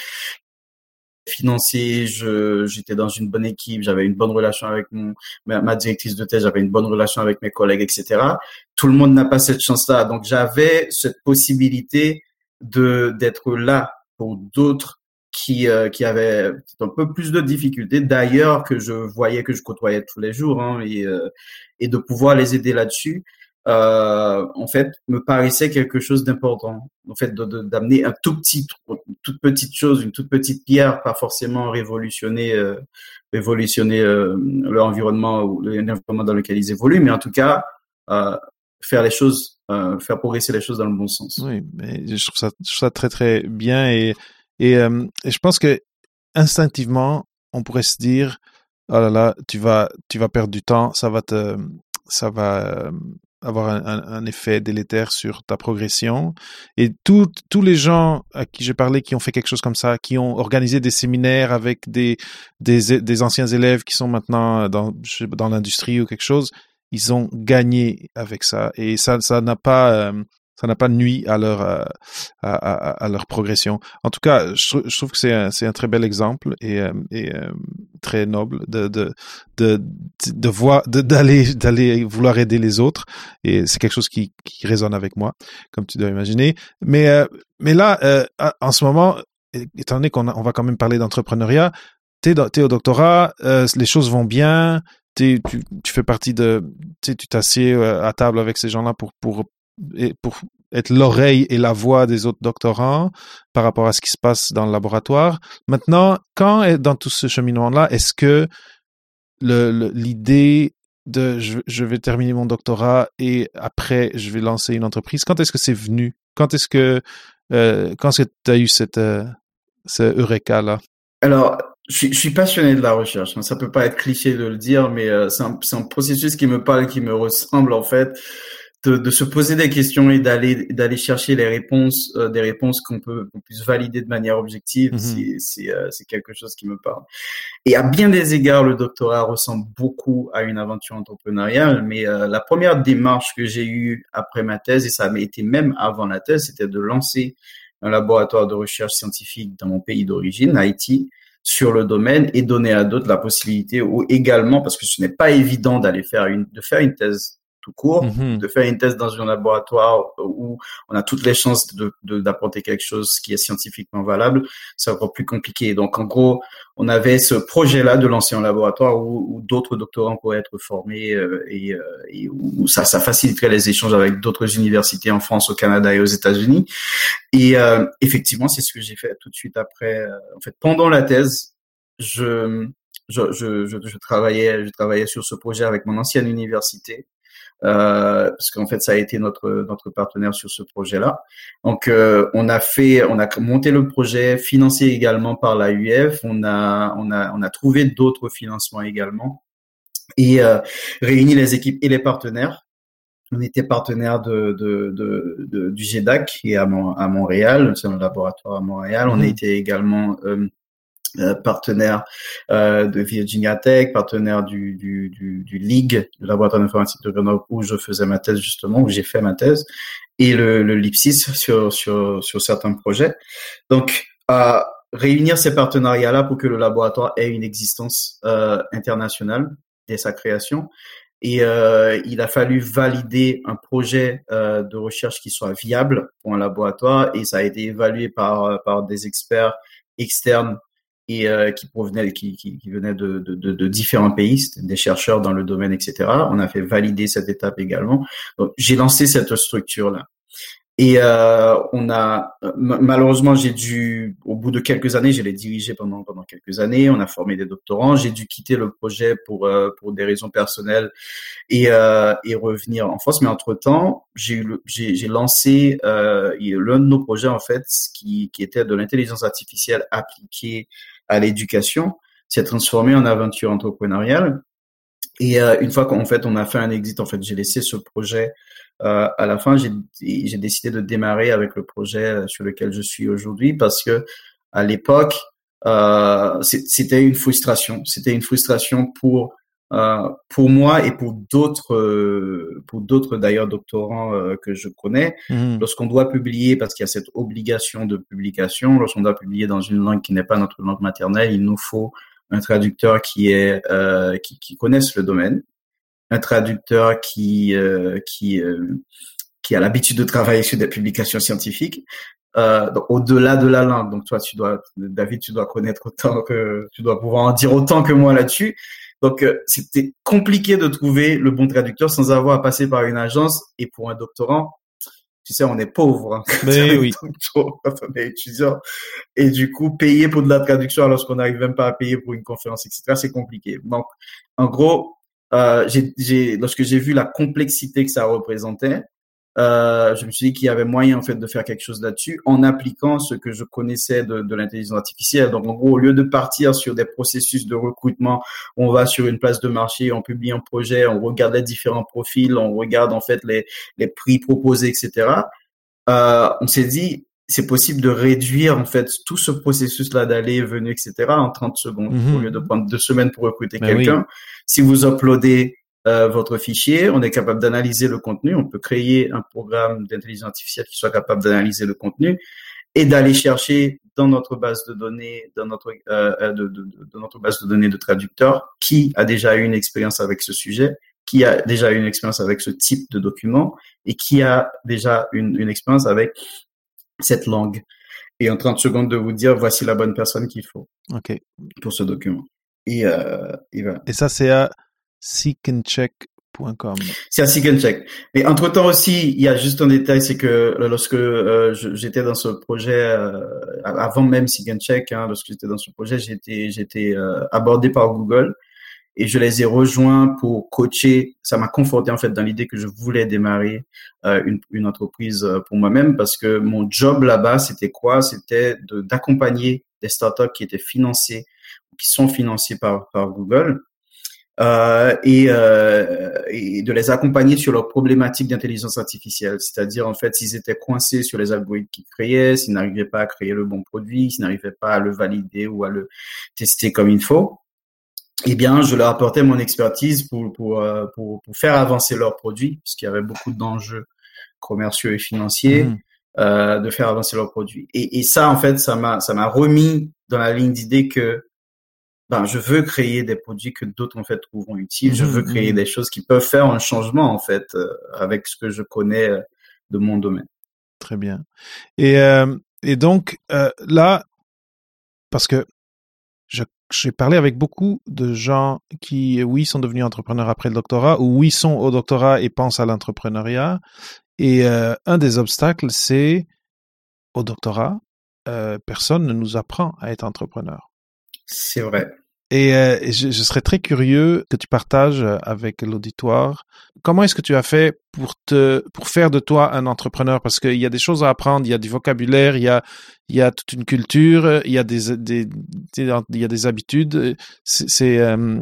financier, je, j'étais dans une bonne équipe, j'avais une bonne relation avec mon, ma, directrice de thèse, j'avais une bonne relation avec mes collègues, etc. Tout le monde n'a pas cette chance-là. Donc, j'avais cette possibilité de, d'être là pour d'autres qui, euh, qui avaient un peu plus de difficultés, d'ailleurs, que je voyais, que je côtoyais tous les jours, hein, et, euh, et de pouvoir les aider là-dessus euh, en fait, me paraissait quelque chose d'important. En fait, d'amener un tout petit, une toute petite chose, une toute petite pierre, pas forcément révolutionner, euh, révolutionner euh, l'environnement ou l'environnement dans lequel ils évoluent, mais en tout cas, faire les choses, faire progresser les choses dans le bon sens. Oui, mais je trouve ça, je trouve ça très très bien et et, euh, et je pense que instinctivement, on pourrait se dire, oh là là, tu vas tu vas perdre du temps, ça va ça va avoir un, un, effet délétère sur ta progression. Et tous les gens à qui j'ai parlé qui ont fait quelque chose comme ça, qui ont organisé des séminaires avec des, des, des anciens élèves qui sont maintenant dans, dans l'industrie ou quelque chose, ils ont gagné avec ça. Et ça ça n'a pas... Euh, ça n'a pas nuit à leur euh, à, leur progression. En tout cas, je, trouve que c'est un, un très bel exemple et, euh, euh, très noble de de de de voir d'aller d'aller vouloir aider les autres et c'est quelque chose qui qui résonne avec moi, comme tu dois imaginer. Mais mais là, en ce moment, étant donné qu'on on va quand même parler d'entrepreneuriat, t'es es au doctorat, les choses vont bien. Tu, tu fais partie de, tu t'assieds à table avec ces gens-là pour, pour pour être l'oreille et la voix des autres doctorants par rapport à ce qui se passe dans le laboratoire. Maintenant, quand est dans tout ce cheminement-là, est-ce que l'idée de je, vais terminer mon doctorat et après je vais lancer une entreprise, quand est-ce que c'est venu? Quand est-ce que euh, quand tu as eu cette euh, ce eureka là Alors, je suis, passionné de la recherche. Ça peut pas être cliché de le dire, mais euh, c'est un, processus qui me parle, qui me ressemble en fait de, de, se poser des questions et d'aller d'aller chercher les réponses, euh, des réponses qu'on peut qu'on puisse valider de manière objective, mm-hmm. c'est euh, c'est quelque chose qui me parle. Et à bien des égards, le doctorat ressemble beaucoup à une aventure entrepreneuriale, mais euh, la première démarche que j'ai eue après ma thèse, et ça a été même avant la thèse, c'était de lancer un laboratoire de recherche scientifique dans mon pays d'origine, Haïti, sur le domaine et donner à d'autres la possibilité ou également parce que ce n'est pas évident d'aller faire une de faire une thèse tout court, mm-hmm. de faire une thèse dans un laboratoire où on a toutes les chances de d'apporter quelque chose qui est scientifiquement valable, c'est encore plus compliqué. Donc en gros, on avait ce projet-là de lancer un laboratoire où, où d'autres doctorants pourraient être formés euh, et, euh, et, où ça, ça faciliterait les échanges avec d'autres universités en France, au Canada et aux États-Unis. Et euh, effectivement, c'est ce que j'ai fait tout de suite après. en fait, pendant la thèse, je je, je, je, je, travaillais, je travaillais sur ce projet avec mon ancienne université euh, parce qu'en fait ça a été notre notre partenaire sur ce projet-là. Donc euh, on a fait, on a monté le projet, financé également par la UF. On a on a on a trouvé d'autres financements également et euh, réuni les équipes et les partenaires. On était partenaire de, de, de, de du GEDAC qui est à, à Montréal, c'est un laboratoire à Montréal. On mmh. été également euh, euh, partenaire euh, de Virginia Tech, partenaire du, du, du, du League, le laboratoire d'informatique de Grenoble où je faisais ma thèse justement, où j'ai fait ma thèse, et le, le LIPSIS sur, sur, sur certains projets. Donc, à réunir ces partenariats-là pour que le laboratoire ait une existence euh, internationale dès sa création. Et euh, il a fallu valider un projet euh, de recherche qui soit viable pour un laboratoire et ça a été évalué par, par des experts externes et euh, qui provenaient, qui, qui, venaient de, différents pays, des chercheurs dans le domaine, etc. On a fait valider cette étape également. J'ai lancé cette structure-là. Et euh, on a malheureusement j'ai dû au bout de quelques années, je l'ai dirigé pendant pendant quelques années. On a formé des doctorants. J'ai dû quitter le projet pour euh, pour des raisons personnelles et et revenir en France. Mais entre temps, j'ai j'ai j'ai lancé l'un de nos projets en fait qui qui était de l'intelligence artificielle appliquée à l'éducation s'est transformé en aventure entrepreneuriale. Et euh, une fois qu'en fait on a fait un exit, en fait j'ai laissé ce projet euh, à la fin, j'ai décidé de démarrer avec le projet euh, sur lequel je suis aujourd'hui parce que à l'époque, euh, c'était une frustration. C'était une frustration pour pour moi et pour d'autres euh, pour d'autres d'ailleurs doctorants que je connais. Mmh. Lorsqu'on doit publier, parce qu'il y a cette obligation de publication, lorsqu'on doit publier dans une langue qui n'est pas notre langue maternelle, il nous faut un traducteur qui est qui, qui connaisse le domaine un traducteur qui euh, qui euh, qui a l'habitude de travailler sur des publications scientifiques. Euh, au-delà de la langue, donc toi, tu dois, David, tu dois connaître autant que tu dois pouvoir en dire autant que moi là-dessus. Donc euh, c'était compliqué de trouver le bon traducteur sans avoir à passer par une agence. Et pour un doctorant, tu sais, on est pauvre. Hein, Mais oui. étudiant. Et du coup, payer pour de la traduction alors qu'on n'arrive même pas à payer pour une conférence, etc., c'est compliqué. Donc, en gros, euh, j'ai, lorsque j'ai vu la complexité que ça représentait, euh, je me suis dit qu'il y avait moyen en fait de faire quelque chose là-dessus en appliquant ce que je connaissais de, de l'intelligence artificielle. Donc en gros, au lieu de partir sur des processus de recrutement, on va sur une place de marché, on publie un projet, on regarde les différents profils, on regarde en fait les, les prix proposés, etc. Euh, on s'est dit c'est possible de réduire en fait tout ce processus-là d'aller et venir, etc. en 30 secondes mhm. au lieu de prendre deux semaines pour recruter ben quelqu'un. Si vous uploadez votre fichier, on est capable d'analyser le contenu. On peut créer un programme d'intelligence artificielle qui soit capable d'analyser le contenu et d'aller chercher dans notre base de données, dans notre euh, euh de, de, de, notre base de données de traducteurs, qui a déjà eu une expérience avec ce sujet, qui a déjà eu une expérience avec ce type de document et qui a déjà une, une expérience avec cette langue. Et en 30 secondes de vous dire, voici la bonne personne qu'il faut pour ce document. Et, euh, et, voilà. et ça, c'est à seekandcheck.com. C'est à seekandcheck. Mais entre-temps aussi, il y a juste un détail, c'est que lorsque euh, j'étais dans ce projet, euh, avant même seekandcheck, hein, lorsque j'étais dans ce projet, j'étais j'étais euh, abordé par Google et je les ai rejoints pour coacher. Ça m'a conforté en fait dans l'idée que je voulais démarrer euh, une, entreprise euh, pour moi-même parce que mon job là-bas, c'était quoi? C'était d'accompagner des startups qui étaient financées, qui sont financées par Google. Euh, et, euh, et, de les accompagner sur leurs problématiques d'intelligence artificielle, c'est-à-dire en fait s'ils étaient coincés sur les algorithmes qu'ils créaient, s'ils n'arrivaient pas à créer le bon produit, s'ils n'arrivaient pas à le valider ou à le tester comme il faut, eh bien, je leur apportais mon expertise pour, pour, euh, pour, pour faire avancer leurs produits, parce qu'il y avait beaucoup d'enjeux commerciaux et financiers, mmh. euh, de faire avancer leurs produits. Et, et ça, en fait, ça m'a, ça m'a remis dans la ligne d'idée que ben, je veux créer des produits que d'autres, en fait, trouveront utiles. Je mmh, veux créer mmh. des choses qui peuvent faire un changement, en fait, euh, avec ce que je connais euh, de mon domaine. Très bien. Et, euh, et donc, là, parce que j'ai parlé avec beaucoup de gens qui, oui, sont devenus entrepreneurs après le doctorat, ou oui, sont au doctorat et pensent à l'entrepreneuriat. Et un des obstacles, c'est au doctorat, personne ne nous apprend à être entrepreneur. C'est vrai. Et, euh, je, serais très curieux que tu partages avec l'auditoire comment est-ce que tu as fait pour te pour faire de toi un entrepreneur? Parce qu'il y a des choses à apprendre, il y a du vocabulaire, il y a il y a toute une culture, il y a des, des, il y a des habitudes. C'est euh,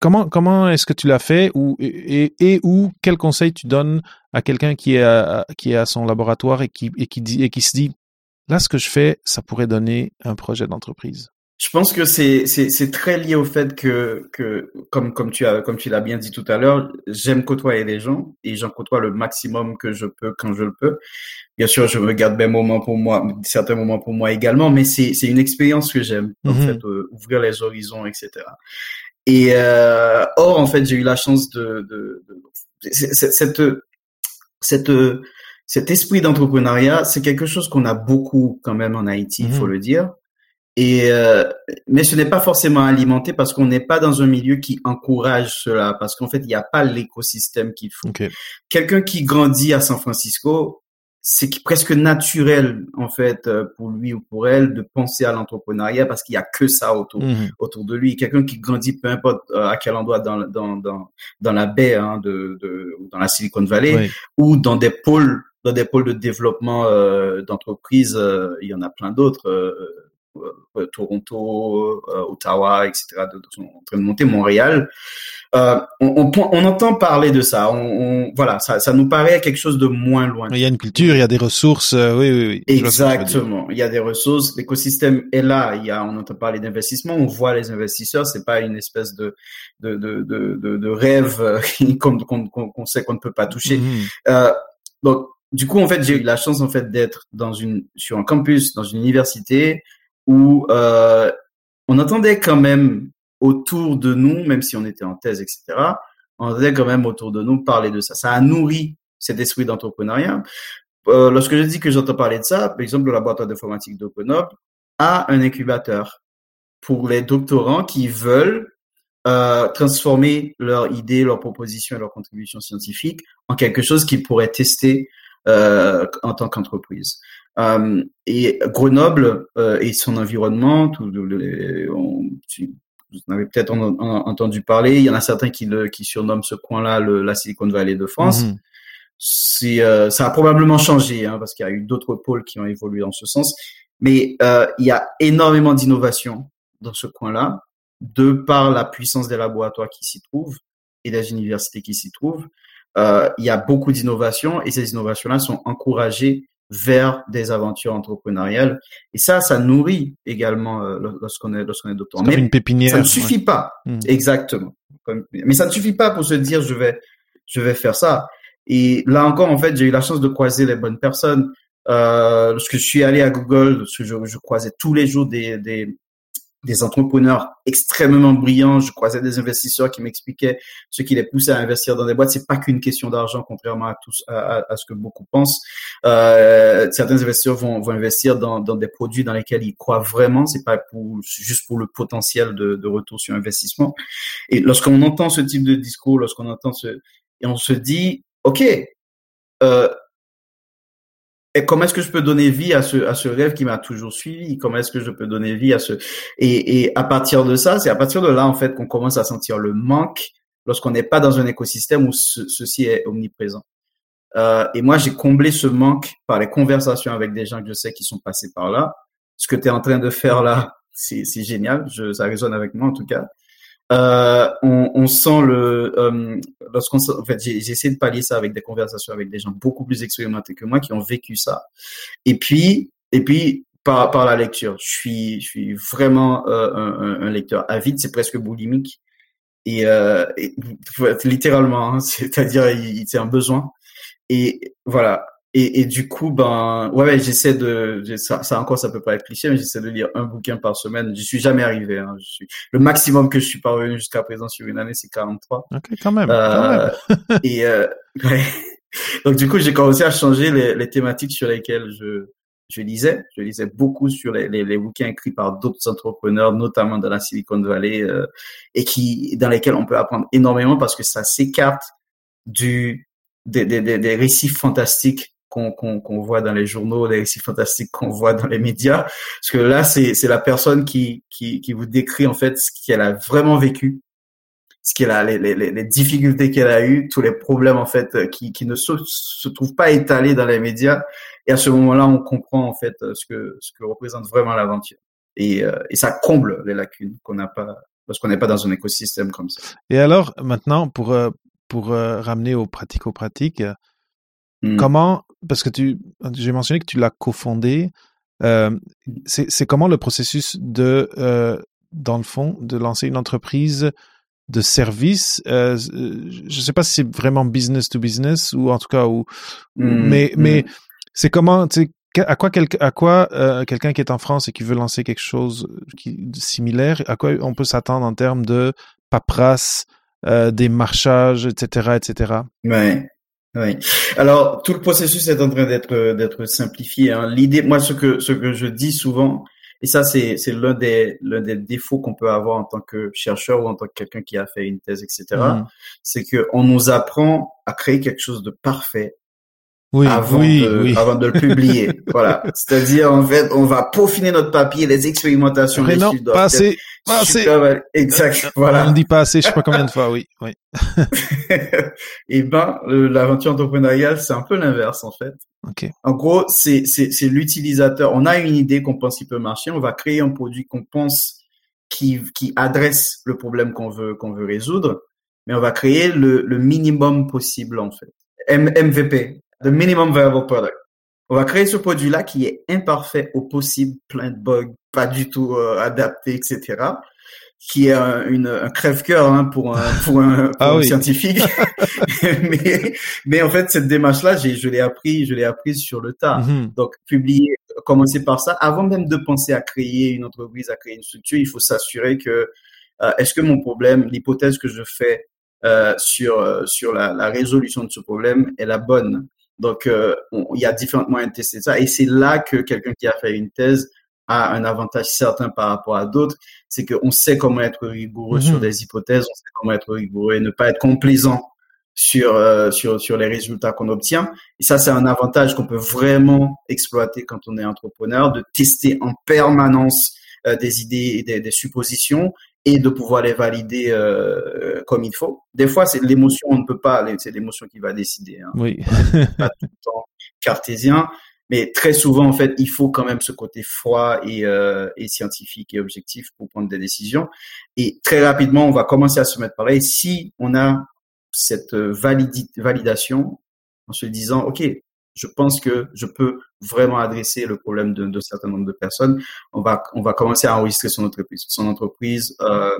comment comment est-ce que tu l'as fait? Ou et, et ou quel conseil tu donnes à quelqu'un qui est à, qui est à son laboratoire et qui et qui dit et qui se dit là ce que je fais ça pourrait donner un projet d'entreprise? Je pense que c'est c'est très lié au fait que que comme comme tu as comme tu l'as bien dit tout à l'heure, j'aime côtoyer les gens et j'en côtoie le maximum que je peux quand je le peux. Bien sûr, je me garde des moments pour moi, certains moments pour moi également, mais c'est c'est une expérience que j'aime en mhm. fait euh, ouvrir les horizons, etc. Et euh, or en fait j'ai eu la chance de, de, de cette cette cet esprit d'entrepreneuriat, c'est quelque chose qu'on a beaucoup quand même en Haïti, il faut mhm. le dire. Et euh, mais ce n'est pas forcément alimenté parce qu'on n'est pas dans un milieu qui encourage cela parce qu'en fait il n'y a pas l'écosystème qu'il faut. Quelqu'un qui grandit à San Francisco, c'est presque naturel en fait euh, pour lui ou pour elle de penser à l'entrepreneuriat parce qu'il y a que ça autour mhm. autour de lui. Quelqu'un qui grandit peu importe euh, à quel endroit dans dans dans dans la baie hein, de, de dans la Silicon Valley ou dans des pôles dans des pôles de développement euh, d'entreprise, il y en a plein d'autres euh, Toronto, euh, Ottawa, etc., sont en train de monter, Montréal. Euh, on, on, on, entend parler de ça. On, voilà, ça, ça nous paraît quelque chose de moins loin. Il y a une culture, il y a des ressources. oui, oui, oui. Exactement. Il y a des ressources. L'écosystème est là. Il y a, on entend parler d'investissement. On voit les investisseurs. C'est pas une espèce de de de de, de, rêve [laughs] qu'on sait qu'on ne peut pas toucher. Mm-hmm. donc, du coup, en fait, j'ai eu la chance en fait d'être dans une sur un campus, dans une université où euh, on entendait quand même autour de nous, même si on était en thèse, etc., on entendait quand même autour de nous parler de ça. Ça a nourri cet esprit d'entrepreneuriat. Euh, lorsque je dis que j'entends parler de ça, par exemple, le laboratoire d'informatique d'Openop a un incubateur pour les doctorants qui veulent euh, transformer leur idée, leur proposition et leur contribution scientifique en quelque chose qu'ils pourraient tester euh, en tant qu'entreprise. Euh, et Grenoble euh, et son environnement, tout, on, vous en avez peut-être entendu parler. Il y en a certains qui, le, qui surnomment ce coin-là la Silicon Valley de France. Mhm. C'est, euh, ça a probablement changé hein, parce qu'il y a eu d'autres pôles qui ont évolué dans ce sens. Mais euh, il y a énormément d'innovation dans ce coin-là, de par la puissance des laboratoires qui s'y trouvent et des universités qui s'y trouvent. Euh, il y a beaucoup d'innovations et ces innovations-là sont encouragées vers des aventures entrepreneuriales. Et ça, ça nourrit également euh, lorsqu'on est lorsqu'on est docteur. Mais une pépinière. Ça ne suffit pas, hmm. exactement. Mais ça ne suffit pas pour se dire je vais je vais faire ça. Et là encore, en fait, j'ai eu la chance de croiser les bonnes personnes. Euh, lorsque je suis allé à Google, lorsque je, je croisais tous les jours des, des, des entrepreneurs extrêmement brillants. Je croisais des investisseurs qui m'expliquaient ce qui les poussait à investir dans des boîtes. C'est pas qu'une question d'argent, contrairement à tous à, ce que beaucoup pensent. Euh, certains investisseurs vont, vont investir dans, dans, des produits dans lesquels ils croient vraiment. C'est pas pour juste pour le potentiel de, de retour sur investissement. Et lorsqu'on entend ce type de discours, lorsqu'on entend ce et on se dit, ok, euh, et comment est-ce que je peux donner vie à ce à ce rêve qui m'a toujours suivi? Comment est-ce que je peux donner vie à ce et, et à partir de ça, c'est à partir de là en fait qu'on commence à sentir le manque lorsqu'on n'est pas dans un écosystème où ceci est omniprésent. Euh, et moi, j'ai comblé ce manque par les conversations avec des gens que je sais qui sont passés par là. Ce que tu es en train de faire là, [laughs] c'est génial. Je, ça résonne avec moi en tout cas. Euh, on, on, sent le euh, lorsqu'on en fait j'ai essayé de pallier ça avec des conversations avec des gens beaucoup plus expérimentés que moi qui ont vécu ça. Et puis et puis par par la lecture je suis je suis vraiment euh, un, un, lecteur avide c'est presque boulimique. Et, euh, littéralement hein, [laughs] c'est-à-dire c'est un besoin. Et voilà et, et, du coup, ben, ouais, j'essaie de, ça, ça, encore, ça peut pas être cliché, mais j'essaie de lire un bouquin par semaine. Je suis jamais arrivé. Hein. Je suis, le maximum que je suis parvenu jusqu'à présent sur une année, c'est 43. Ok, quand même. Euh, quand même. [laughs] [laughs] et euh, ouais. donc du coup, j'ai commencé à changer les, les, thématiques sur lesquelles je, je lisais. Je lisais beaucoup sur les, les, les bouquins écrits par d'autres entrepreneurs, notamment dans la Silicon Valley, euh, et qui, dans lesquels on peut apprendre énormément parce que ça s'écarte du des, des, des, des récits fantastiques qu'on voit dans les journaux, les récits fantastiques qu'on voit dans les médias. Parce que là, c'est la personne qui, vous décrit en fait ce qu'elle a vraiment vécu, ce qu'elle a, les, difficultés qu'elle a eues, tous les problèmes en fait qui, ne se, trouvent pas étalés dans les médias. Et à ce moment-là, on comprend en fait ce que, représente vraiment l'aventure. Et, euh, et ça comble les lacunes qu'on n'a pas parce qu'on n'est pas dans un écosystème comme ça. Et alors, maintenant, pour, euh, pour euh, ramener aux pratico-pratiques, hmm. comment, parce que tu, j'ai mentionné que tu l'as cofondé, euh, hmm. c'est comment le processus de, euh, dans le fond, de lancer une entreprise de service. Euh, je ne sais pas si c'est vraiment business to business ou en tout cas, ou, hmm. mais, mais c'est comment, tu sais, à quoi, quel, à quoi euh, quelqu'un qui est en France et qui veut lancer quelque chose qui, de similaire, à quoi on peut s'attendre en termes de paperasse, euh, démarchage, etc., etc. Ouais. Oui. Alors tout le processus est en train d'être d'être simplifié. Hein. L'idée, moi, ce que ce que je dis souvent, et ça c'est c'est l'un des l'un des défauts qu'on peut avoir en tant que chercheur ou en tant que quelqu'un qui a fait une thèse, etc. Mmh. C'est que on nous apprend à créer quelque chose de parfait oui, avant, oui, de, oui. avant de le publier. [laughs] voilà. C'est-à-dire, en fait, on va peaufiner notre papier, les expérimentations. Mais non, pas assez, assez. Exact. Voilà. On dit pas assez, je sais pas combien de fois, oui, oui. Et [laughs] eh ben, l'aventure entrepreneuriale, c'est un peu l'inverse, en fait. Okay. En gros, c'est l'utilisateur. On a une idée qu'on pense qu'il peut marcher. On va créer un produit qu'on pense qui, qui adresse le problème qu'on veut, qu'on veut résoudre. Mais on va créer le, le minimum possible, en fait. M MVP, the minimum viable product. On va créer ce produit-là qui est imparfait au possible, plein de bugs, pas du tout euh, adapté, etc. Qui est un, une, un crève-cœur hein, pour un, [laughs] pour un, ah scientifique. [laughs] mais, mais en fait, cette démarche-là, je l'ai appris, je l'ai appris sur le tas. Mm-hmm. Donc, publier, commencer par ça, avant même de penser à créer une entreprise, à créer une structure, il faut s'assurer que euh, est-ce que mon problème, l'hypothèse que je fais euh, sur euh, sur la, la, résolution de ce problème est la bonne? Donc, euh, il y a différents moyens de tester ça. Et c'est là que quelqu'un qui a fait une thèse a un avantage certain par rapport à d'autres. C'est qu'on sait comment être rigoureux sur mhm. des hypothèses, on sait comment être rigoureux et ne pas être complaisant sur, euh, sur, sur les résultats qu'on obtient. Et ça, c'est un avantage qu'on peut vraiment exploiter quand on est entrepreneur, de tester en permanence euh, des idées et des, des suppositions et de pouvoir les valider euh, comme il faut. Des fois, c'est l'émotion, on ne peut pas, c'est l'émotion qui va décider. Hein. Oui. pas tout le temps cartésien, mais très souvent, en fait, il faut quand même ce côté froid et, euh, et scientifique et objectif pour prendre des décisions. Et très rapidement, on va commencer à se mettre pareil. Si on a cette validation en se disant, OK, je pense que je peux vraiment adresser le problème d'un certain nombre de personnes. On va, on va commencer à enregistrer son entreprise, son entreprise, euh,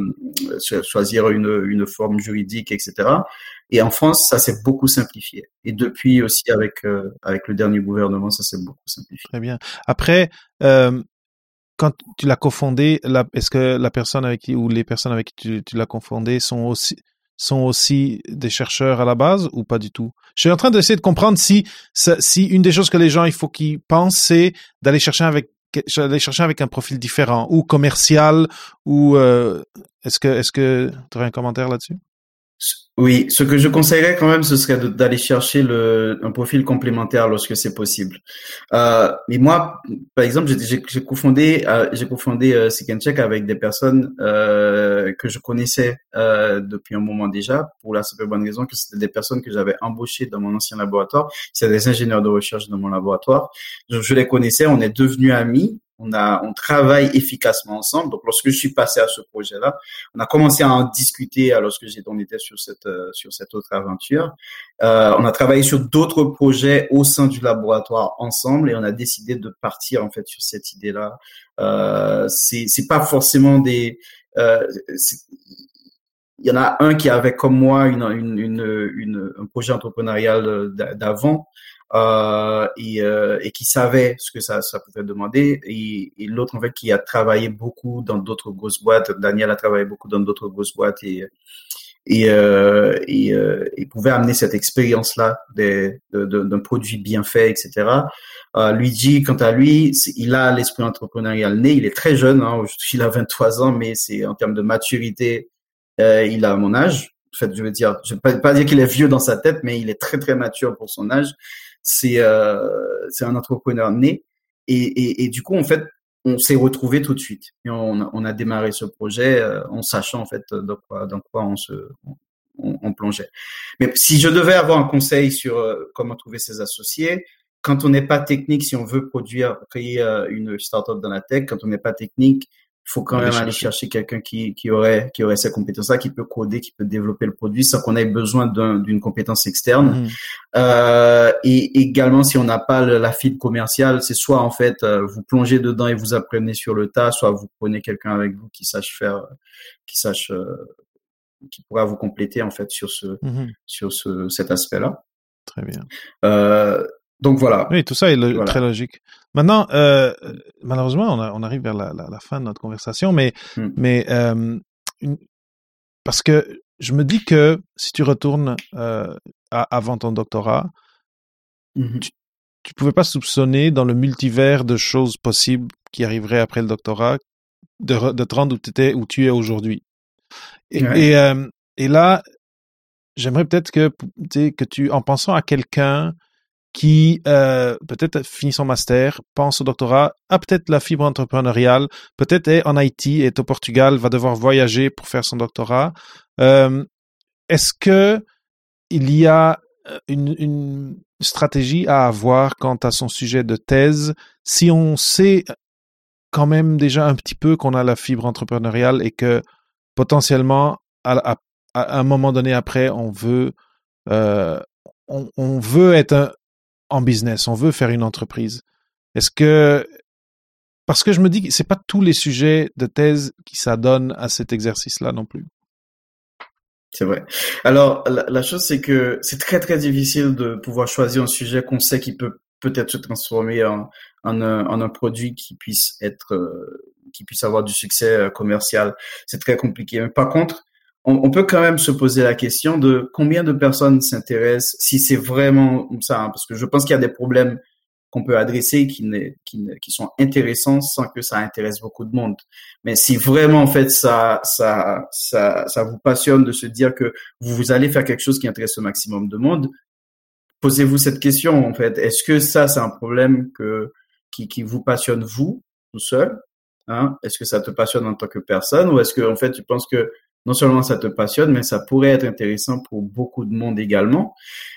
choisir une, une forme juridique, etc. Et en France, ça s'est beaucoup simplifié. Et depuis aussi avec euh, avec le dernier gouvernement, ça s'est beaucoup simplifié. Très bien. Après, euh, quand tu l'as cofondé, est-ce que la personne avec qui ou les personnes avec qui tu, tu l'as cofondé sont aussi sont aussi des chercheurs à la base ou pas du tout? Je suis en train d'essayer de comprendre si si une des choses que les gens il faut qu'ils pensent c'est d'aller chercher avec d'aller chercher avec un profil différent ou commercial ou euh, est-ce que est-ce que tu aurais un commentaire là-dessus? Oui, ce que je conseillerais quand même, ce serait d'aller chercher le, un profil complémentaire lorsque c'est possible. Euh, mais moi, par exemple, j'ai cofondé, euh, j'ai cofondé euh, Check avec des personnes euh, que je connaissais euh, depuis un moment déjà, pour la simple bonne raison que c'était des personnes que j'avais embauchées dans mon ancien laboratoire. C'est des ingénieurs de recherche dans mon laboratoire. Je, je les connaissais, on est devenus amis on a, on travaille efficacement ensemble. Donc, lorsque je suis passé à ce projet-là, on a commencé à en discuter lorsque on était sur cette, euh, sur cette autre aventure. Euh, on a travaillé sur d'autres projets au sein du laboratoire ensemble et on a décidé de partir en fait sur cette idée-là. Euh, c'est, c'est pas forcément des, euh, il y en a un qui avait comme moi une, une, une, une un projet entrepreneurial d'avant euh, et, euh, et, qui savait ce que ça, ça pouvait demander. Et, et l'autre, en fait, qui a travaillé beaucoup dans d'autres grosses boîtes. Daniel a travaillé beaucoup dans d'autres grosses boîtes et, et, euh, et, euh, et, pouvait amener cette expérience-là d'un produit bien fait, etc. Euh, Luigi, quant à lui, il a l'esprit entrepreneurial né. Il est très jeune, hein, il a 23 ans, mais c'est en termes de maturité, euh, il a mon âge. En fait, je veux dire, je ne vais pas dire qu'il est vieux dans sa tête, mais il est très très mature pour son âge. C'est c'est un entrepreneur né. Et, et, et, du coup, en fait, on s'est retrouvé tout de suite. Et on, on a démarré ce projet en sachant en fait dans quoi, dans quoi on se on, on, plongeait. Mais si je devais avoir un conseil sur comment trouver ses associés, quand on n'est pas technique, si on veut produire, créer une startup dans la tech, quand on n'est pas technique, faut quand même aller chercher quelqu'un qui, qui aurait qui aurait ces compétences-là, qui peut coder, qui peut développer le produit sans qu'on ait besoin d'une compétence externe. Mhm. Euh, et également, si on n'a pas la fibre commerciale, c'est soit en fait euh, vous plongez dedans et vous apprenez sur le tas, soit vous prenez quelqu'un avec vous qui sache faire, qui sache, euh, qui pourra vous compléter en fait sur ce mhm. sur ce cet aspect-là. Très bien. Euh, donc voilà. Oui, tout ça est très logique. Maintenant, euh, malheureusement, on, on, arrive vers la, la, la, fin de notre conversation, mais, hmm. mais euh, une, parce que je me dis que si tu retournes euh, à, avant ton doctorat, mm-hmm. tu, tu pouvais pas soupçonner dans le multivers de choses possibles qui arriveraient après le doctorat de, de te rendre où, étais, où tu es aujourd'hui. Et, ouais. et, euh, et, là, j'aimerais peut-être que, que tu, en pensant à quelqu'un qui euh, peut-être finit son master, pense au doctorat, a peut-être la fibre entrepreneuriale, peut-être est en Haïti, est au Portugal, va devoir voyager pour faire son doctorat. Euh, Est-ce que il y a euh, une, une, stratégie à avoir quant à son sujet de thèse si on sait quand même déjà un petit peu qu'on a la fibre entrepreneuriale et que potentiellement à, à, à un moment donné après on veut euh, on, on, veut être un, en business, on veut faire une entreprise. Est-ce que parce que je me dis que c'est pas tous les sujets de thèse qui s'adonnent à cet exercice-là non plus. C'est vrai. Alors la, chose c'est que c'est très très difficile de pouvoir choisir un sujet qu'on sait qui peut peut-être se transformer en, en, un, en un produit qui puisse être euh, qui puisse avoir du succès euh, commercial. C'est très compliqué. Mais par contre, on, on, peut quand même se poser la question de combien de personnes s'intéressent, si c'est vraiment ça, hein, parce que je pense qu'il y a des problèmes qu'on peut adresser qui, qui, qui, sont intéressants sans que ça intéresse beaucoup de monde. Mais si vraiment en fait ça, ça, ça, ça vous passionne de se dire que vous allez faire quelque chose qui intéresse le maximum de monde, posez-vous cette question en fait. Est-ce que ça c'est un problème que qui, qui vous passionne vous tout seul hein? Est-ce que ça te passionne en tant que personne ou est-ce que en fait tu penses que non seulement ça te passionne, mais ça pourrait être intéressant pour beaucoup de monde également.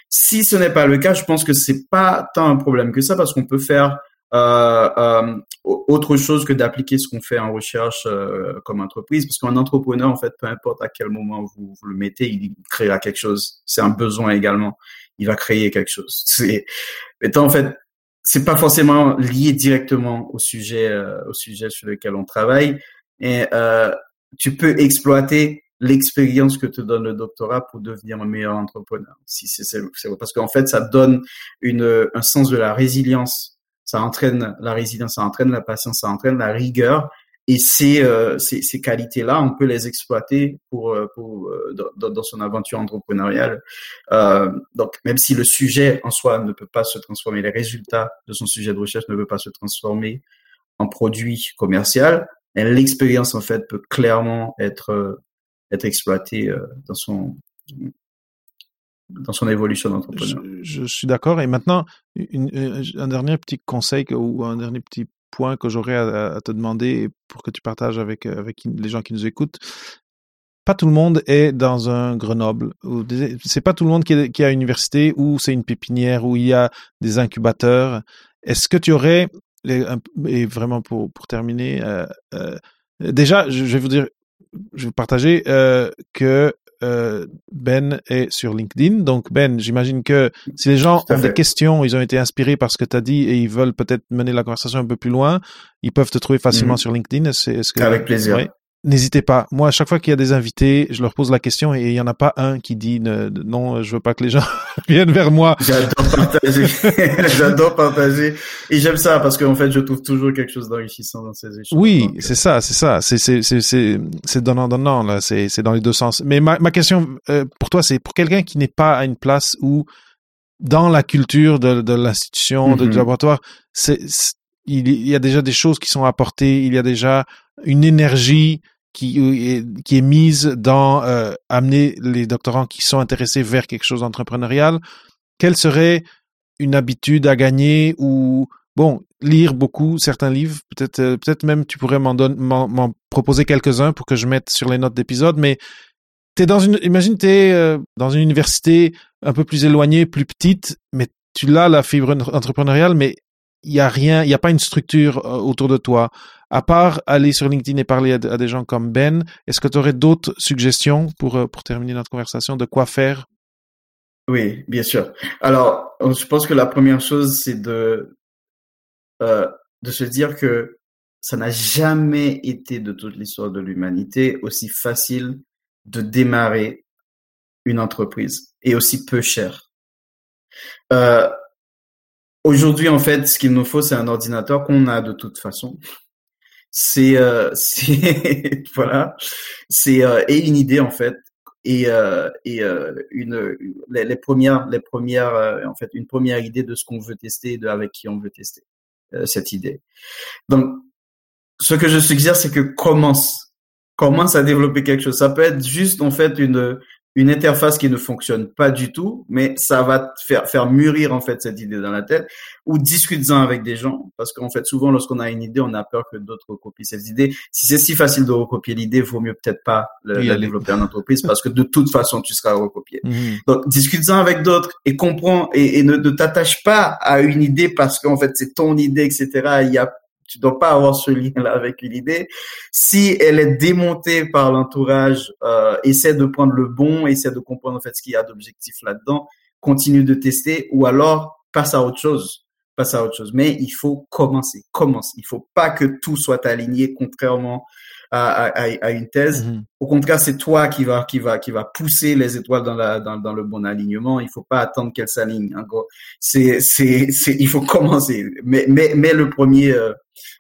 Si ce n'est pas le cas, je pense que c'est pas tant un problème que ça parce qu'on peut faire euh, euh, autre chose que d'appliquer ce qu'on fait en recherche euh, comme entreprise, parce qu'un entrepreneur, en fait, peu importe à quel moment vous, le mettez, il créera quelque chose. C'est un besoin également. Il va créer quelque chose. [laughs] C'est, en fait, c'est pas forcément lié directement au sujet, euh, au sujet sur lequel on travaille. Et euh, tu peux exploiter l'expérience que te donne le doctorat pour devenir un meilleur entrepreneur. Parce qu'en fait, ça donne une, un sens de la résilience. Ça entraîne la résilience, ça entraîne la patience, ça entraîne la rigueur. Et ces, euh, ces, ces qualités-là, on peut les exploiter pour, euh, pour euh, dans, dans, son aventure entrepreneuriale. Euh, donc, même si le sujet en soi ne peut pas se transformer, les résultats de son sujet de recherche ne peuvent pas se transformer en produit commercial, l'expérience en fait peut clairement être euh, être exploitée euh, dans son dans son évolution d'entrepreneur. Je, suis d'accord. Et maintenant, un dernier petit conseil ou un dernier petit point que j'aurais à, à, te demander pour que tu partages avec, avec les gens qui nous écoutent. Pas tout le monde est dans un Grenoble. C'est pas tout le monde qui est, qui est à l'université ou c'est une pépinière où il y a des incubateurs. Est-ce que tu aurais et vraiment pour, pour terminer, euh, euh, déjà, je, je, vais vous dire, je vais vous partager euh, que euh, Ben est sur LinkedIn. Donc Ben, j'imagine que si les gens ont des questions, ils ont été inspirés par ce que tu as dit et ils veulent peut-être mener la conversation un peu plus loin, ils peuvent te trouver facilement mmh. sur LinkedIn. Est -ce que, Avec plaisir. Ouais n'hésitez pas. Moi, à chaque fois qu'il y a des invités, je leur pose la question et il y en a pas un qui dit non, je veux pas que les gens [laughs] viennent vers moi. J'adore partager. [laughs] J'adore partager. Et j'aime ça parce qu'en fait, je trouve toujours quelque chose d'enrichissant dans ces échanges. Oui, c'est ça, c'est ça. C'est c'est c'est c'est c'est donnant donnant là. C'est c'est dans les deux sens. Mais ma ma question euh, pour toi, c'est pour quelqu'un qui n'est pas à une place où dans la culture de de l'institution, de, du mm-hmm. laboratoire, c'est il y a déjà des choses qui sont apportées. Il y a déjà une énergie qui est, qui est mise dans euh, amener les doctorants qui sont intéressés vers quelque chose d'entrepreneurial, quel serait une habitude à gagner ou bon, lire beaucoup certains livres. Peut-être, euh, peut-être même tu pourrais m'en, m'en, proposer quelques-uns pour que je mette sur les notes d'épisode. Mais t'es dans une, imagine t'es euh, dans une université un peu plus éloignée, plus petite, mais tu l'as la fibre entrepreneuriale, mais il y a rien, il y a pas une structure euh, autour de toi. À part aller sur LinkedIn et parler à, des gens comme Ben, est-ce que tu aurais d'autres suggestions pour pour terminer notre conversation de quoi faire? Oui, bien sûr. Alors, je pense que la première chose, c'est de euh, de se dire que ça n'a jamais été de toute l'histoire de l'humanité aussi facile de démarrer une entreprise et aussi peu cher. Euh, Aujourd'hui, en fait, ce qu'il nous faut, c'est un ordinateur qu'on a de toute façon. C'est, euh, [laughs] voilà, c'est euh, et une idée en fait et euh, et euh, une les, premières les premières euh, en fait une première idée de ce qu'on veut tester de avec qui on veut tester. Euh, cette idée. Donc, ce que je suggère, c'est que commence, commence à développer quelque chose. Ça peut être juste en fait une une interface qui ne fonctionne pas du tout, mais ça va te faire faire mûrir en fait cette idée dans la tête, ou discute-en avec des gens, parce qu'en fait souvent lorsqu'on a une idée, on a peur que d'autres recopient cette idée. Si c'est si facile de recopier l'idée, vaut mieux peut-être pas la développer en entreprise, parce que de toute façon tu seras recopié. [laughs] Mhm. Donc discute-en avec d'autres et comprends et, ne, ne t'attache pas à une idée parce qu'en fait c'est ton idée, etc. Il y a tu dois pas avoir ce lien-là avec une idée. Si elle est démontée par l'entourage, euh, essaie de prendre le bon, essaie de comprendre en ce qu'il y a d'objectif là-dedans, continue de tester ou alors passe à autre chose. Passe à autre chose. Mais il faut commencer. Commence. Il faut pas que tout soit aligné contrairement à, à, à une thèse. Mm-hmm. Au contraire, c'est toi qui va qui va qui va pousser les étoiles dans la dans, dans le bon alignement. Il faut pas attendre qu'elles s'alignent. C'est c'est c'est il faut [laughs] commencer. Mais mais mais le premier euh,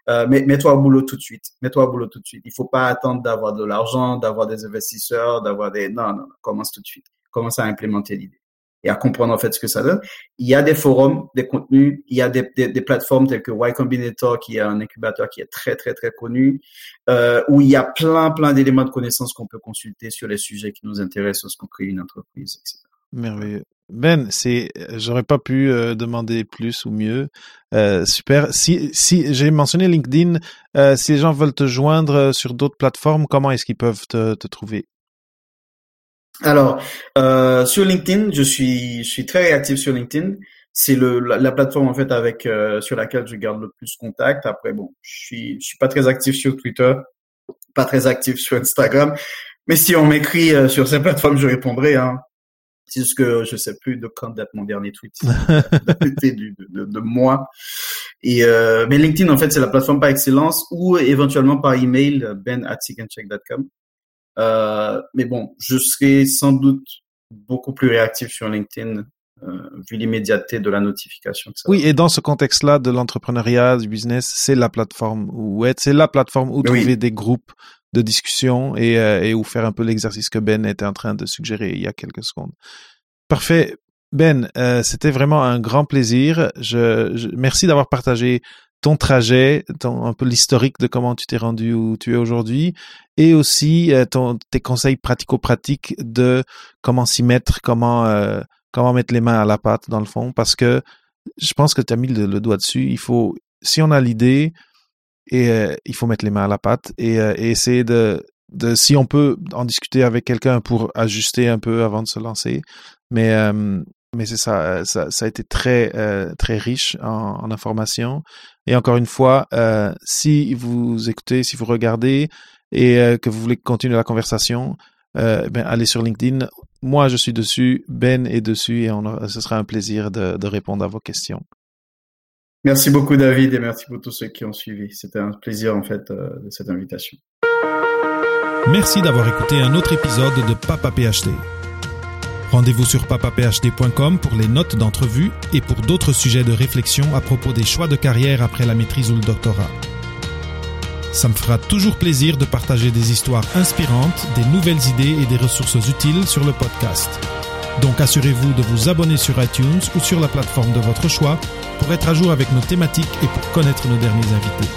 euh, mets-toi au boulot tout de suite. Mets-toi au boulot tout de suite. Il faut pas attendre d'avoir de l'argent, d'avoir des investisseurs, d'avoir des... Non, non, non, commence tout de suite. Commence à implémenter l'idée et à comprendre en fait ce que ça donne. Il y a des forums, des contenus, il y a des, des, plateformes telles que Y Combinator, qui est un incubateur qui est très très très connu, euh, où il y a plein plein d'éléments de connaissances qu'on peut consulter sur les sujets qui nous intéressent lorsqu'on crée une entreprise, etc. Merveilleux. Ben, c'est, j'aurais pas pu euh, demander plus ou mieux. Euh, super. Si, si j'ai mentionné LinkedIn, si les gens veulent te joindre sur d'autres plateformes, comment est-ce qu'ils peuvent te, te trouver? Alors, sur LinkedIn, je suis, je suis très réactif sur LinkedIn. C'est le la, la, plateforme en fait avec sur laquelle je garde le plus contact. Après, bon, je suis, je suis pas très actif sur Twitter, pas très actif sur Instagram. Mais si on m'écrit sur ces plateformes, je répondrai. Hein. C'est juste que je sais plus de quand date mon dernier tweet. [laughs] de, de, de, moi. Et euh, mais LinkedIn en fait c'est la plateforme par excellence ou éventuellement par email ben at euh, mais bon, je serai sans doute beaucoup plus réactif sur LinkedIn euh, vu l'immédiateté de la notification. oui, et dans ce contexte-là de l'entrepreneuriat, du business, c'est la plateforme où être, c'est la plateforme où trouver des groupes de discussion et, euh, et où faire un peu l'exercice que Ben était en train de suggérer il y a quelques secondes. Parfait. Ben, euh, c'était vraiment un grand plaisir. Je, je merci d'avoir partagé ton trajet, ton, un peu l'historique de comment tu t'es rendu où tu es aujourd'hui, et aussi euh, ton, tes conseils pratico-pratiques de comment s'y mettre, comment euh, comment mettre les mains à la pâte dans le fond, parce que je pense que tu as mis le, doigt dessus. Il faut, si on a l'idée, et euh, il faut mettre les mains à la pâte et, et, essayer de, de, si on peut en discuter avec quelqu'un pour ajuster un peu avant de se lancer. Mais, mais c'est ça, ça, ça, a été très, très riche en, en informations. Et encore une fois, si vous écoutez, si vous regardez et que vous voulez continuer la conversation, ben, allez sur LinkedIn. Moi, je suis dessus, Ben est dessus et on ce sera un plaisir de, de répondre à vos questions. Merci beaucoup David et merci pour tous ceux qui ont suivi. C'était un plaisir en fait euh, de cette invitation. Merci d'avoir écouté un autre épisode de Papa PhD. Rendez-vous sur papaphd.com pour les notes d'entrevue et pour d'autres sujets de réflexion à propos des choix de carrière après la maîtrise ou le doctorat. Ça me fera toujours plaisir de partager des histoires inspirantes, des nouvelles idées et des ressources utiles sur le podcast. Donc assurez-vous de vous abonner sur iTunes ou sur la plateforme de votre choix pour être à jour avec nos thématiques et pour connaître nos derniers invités.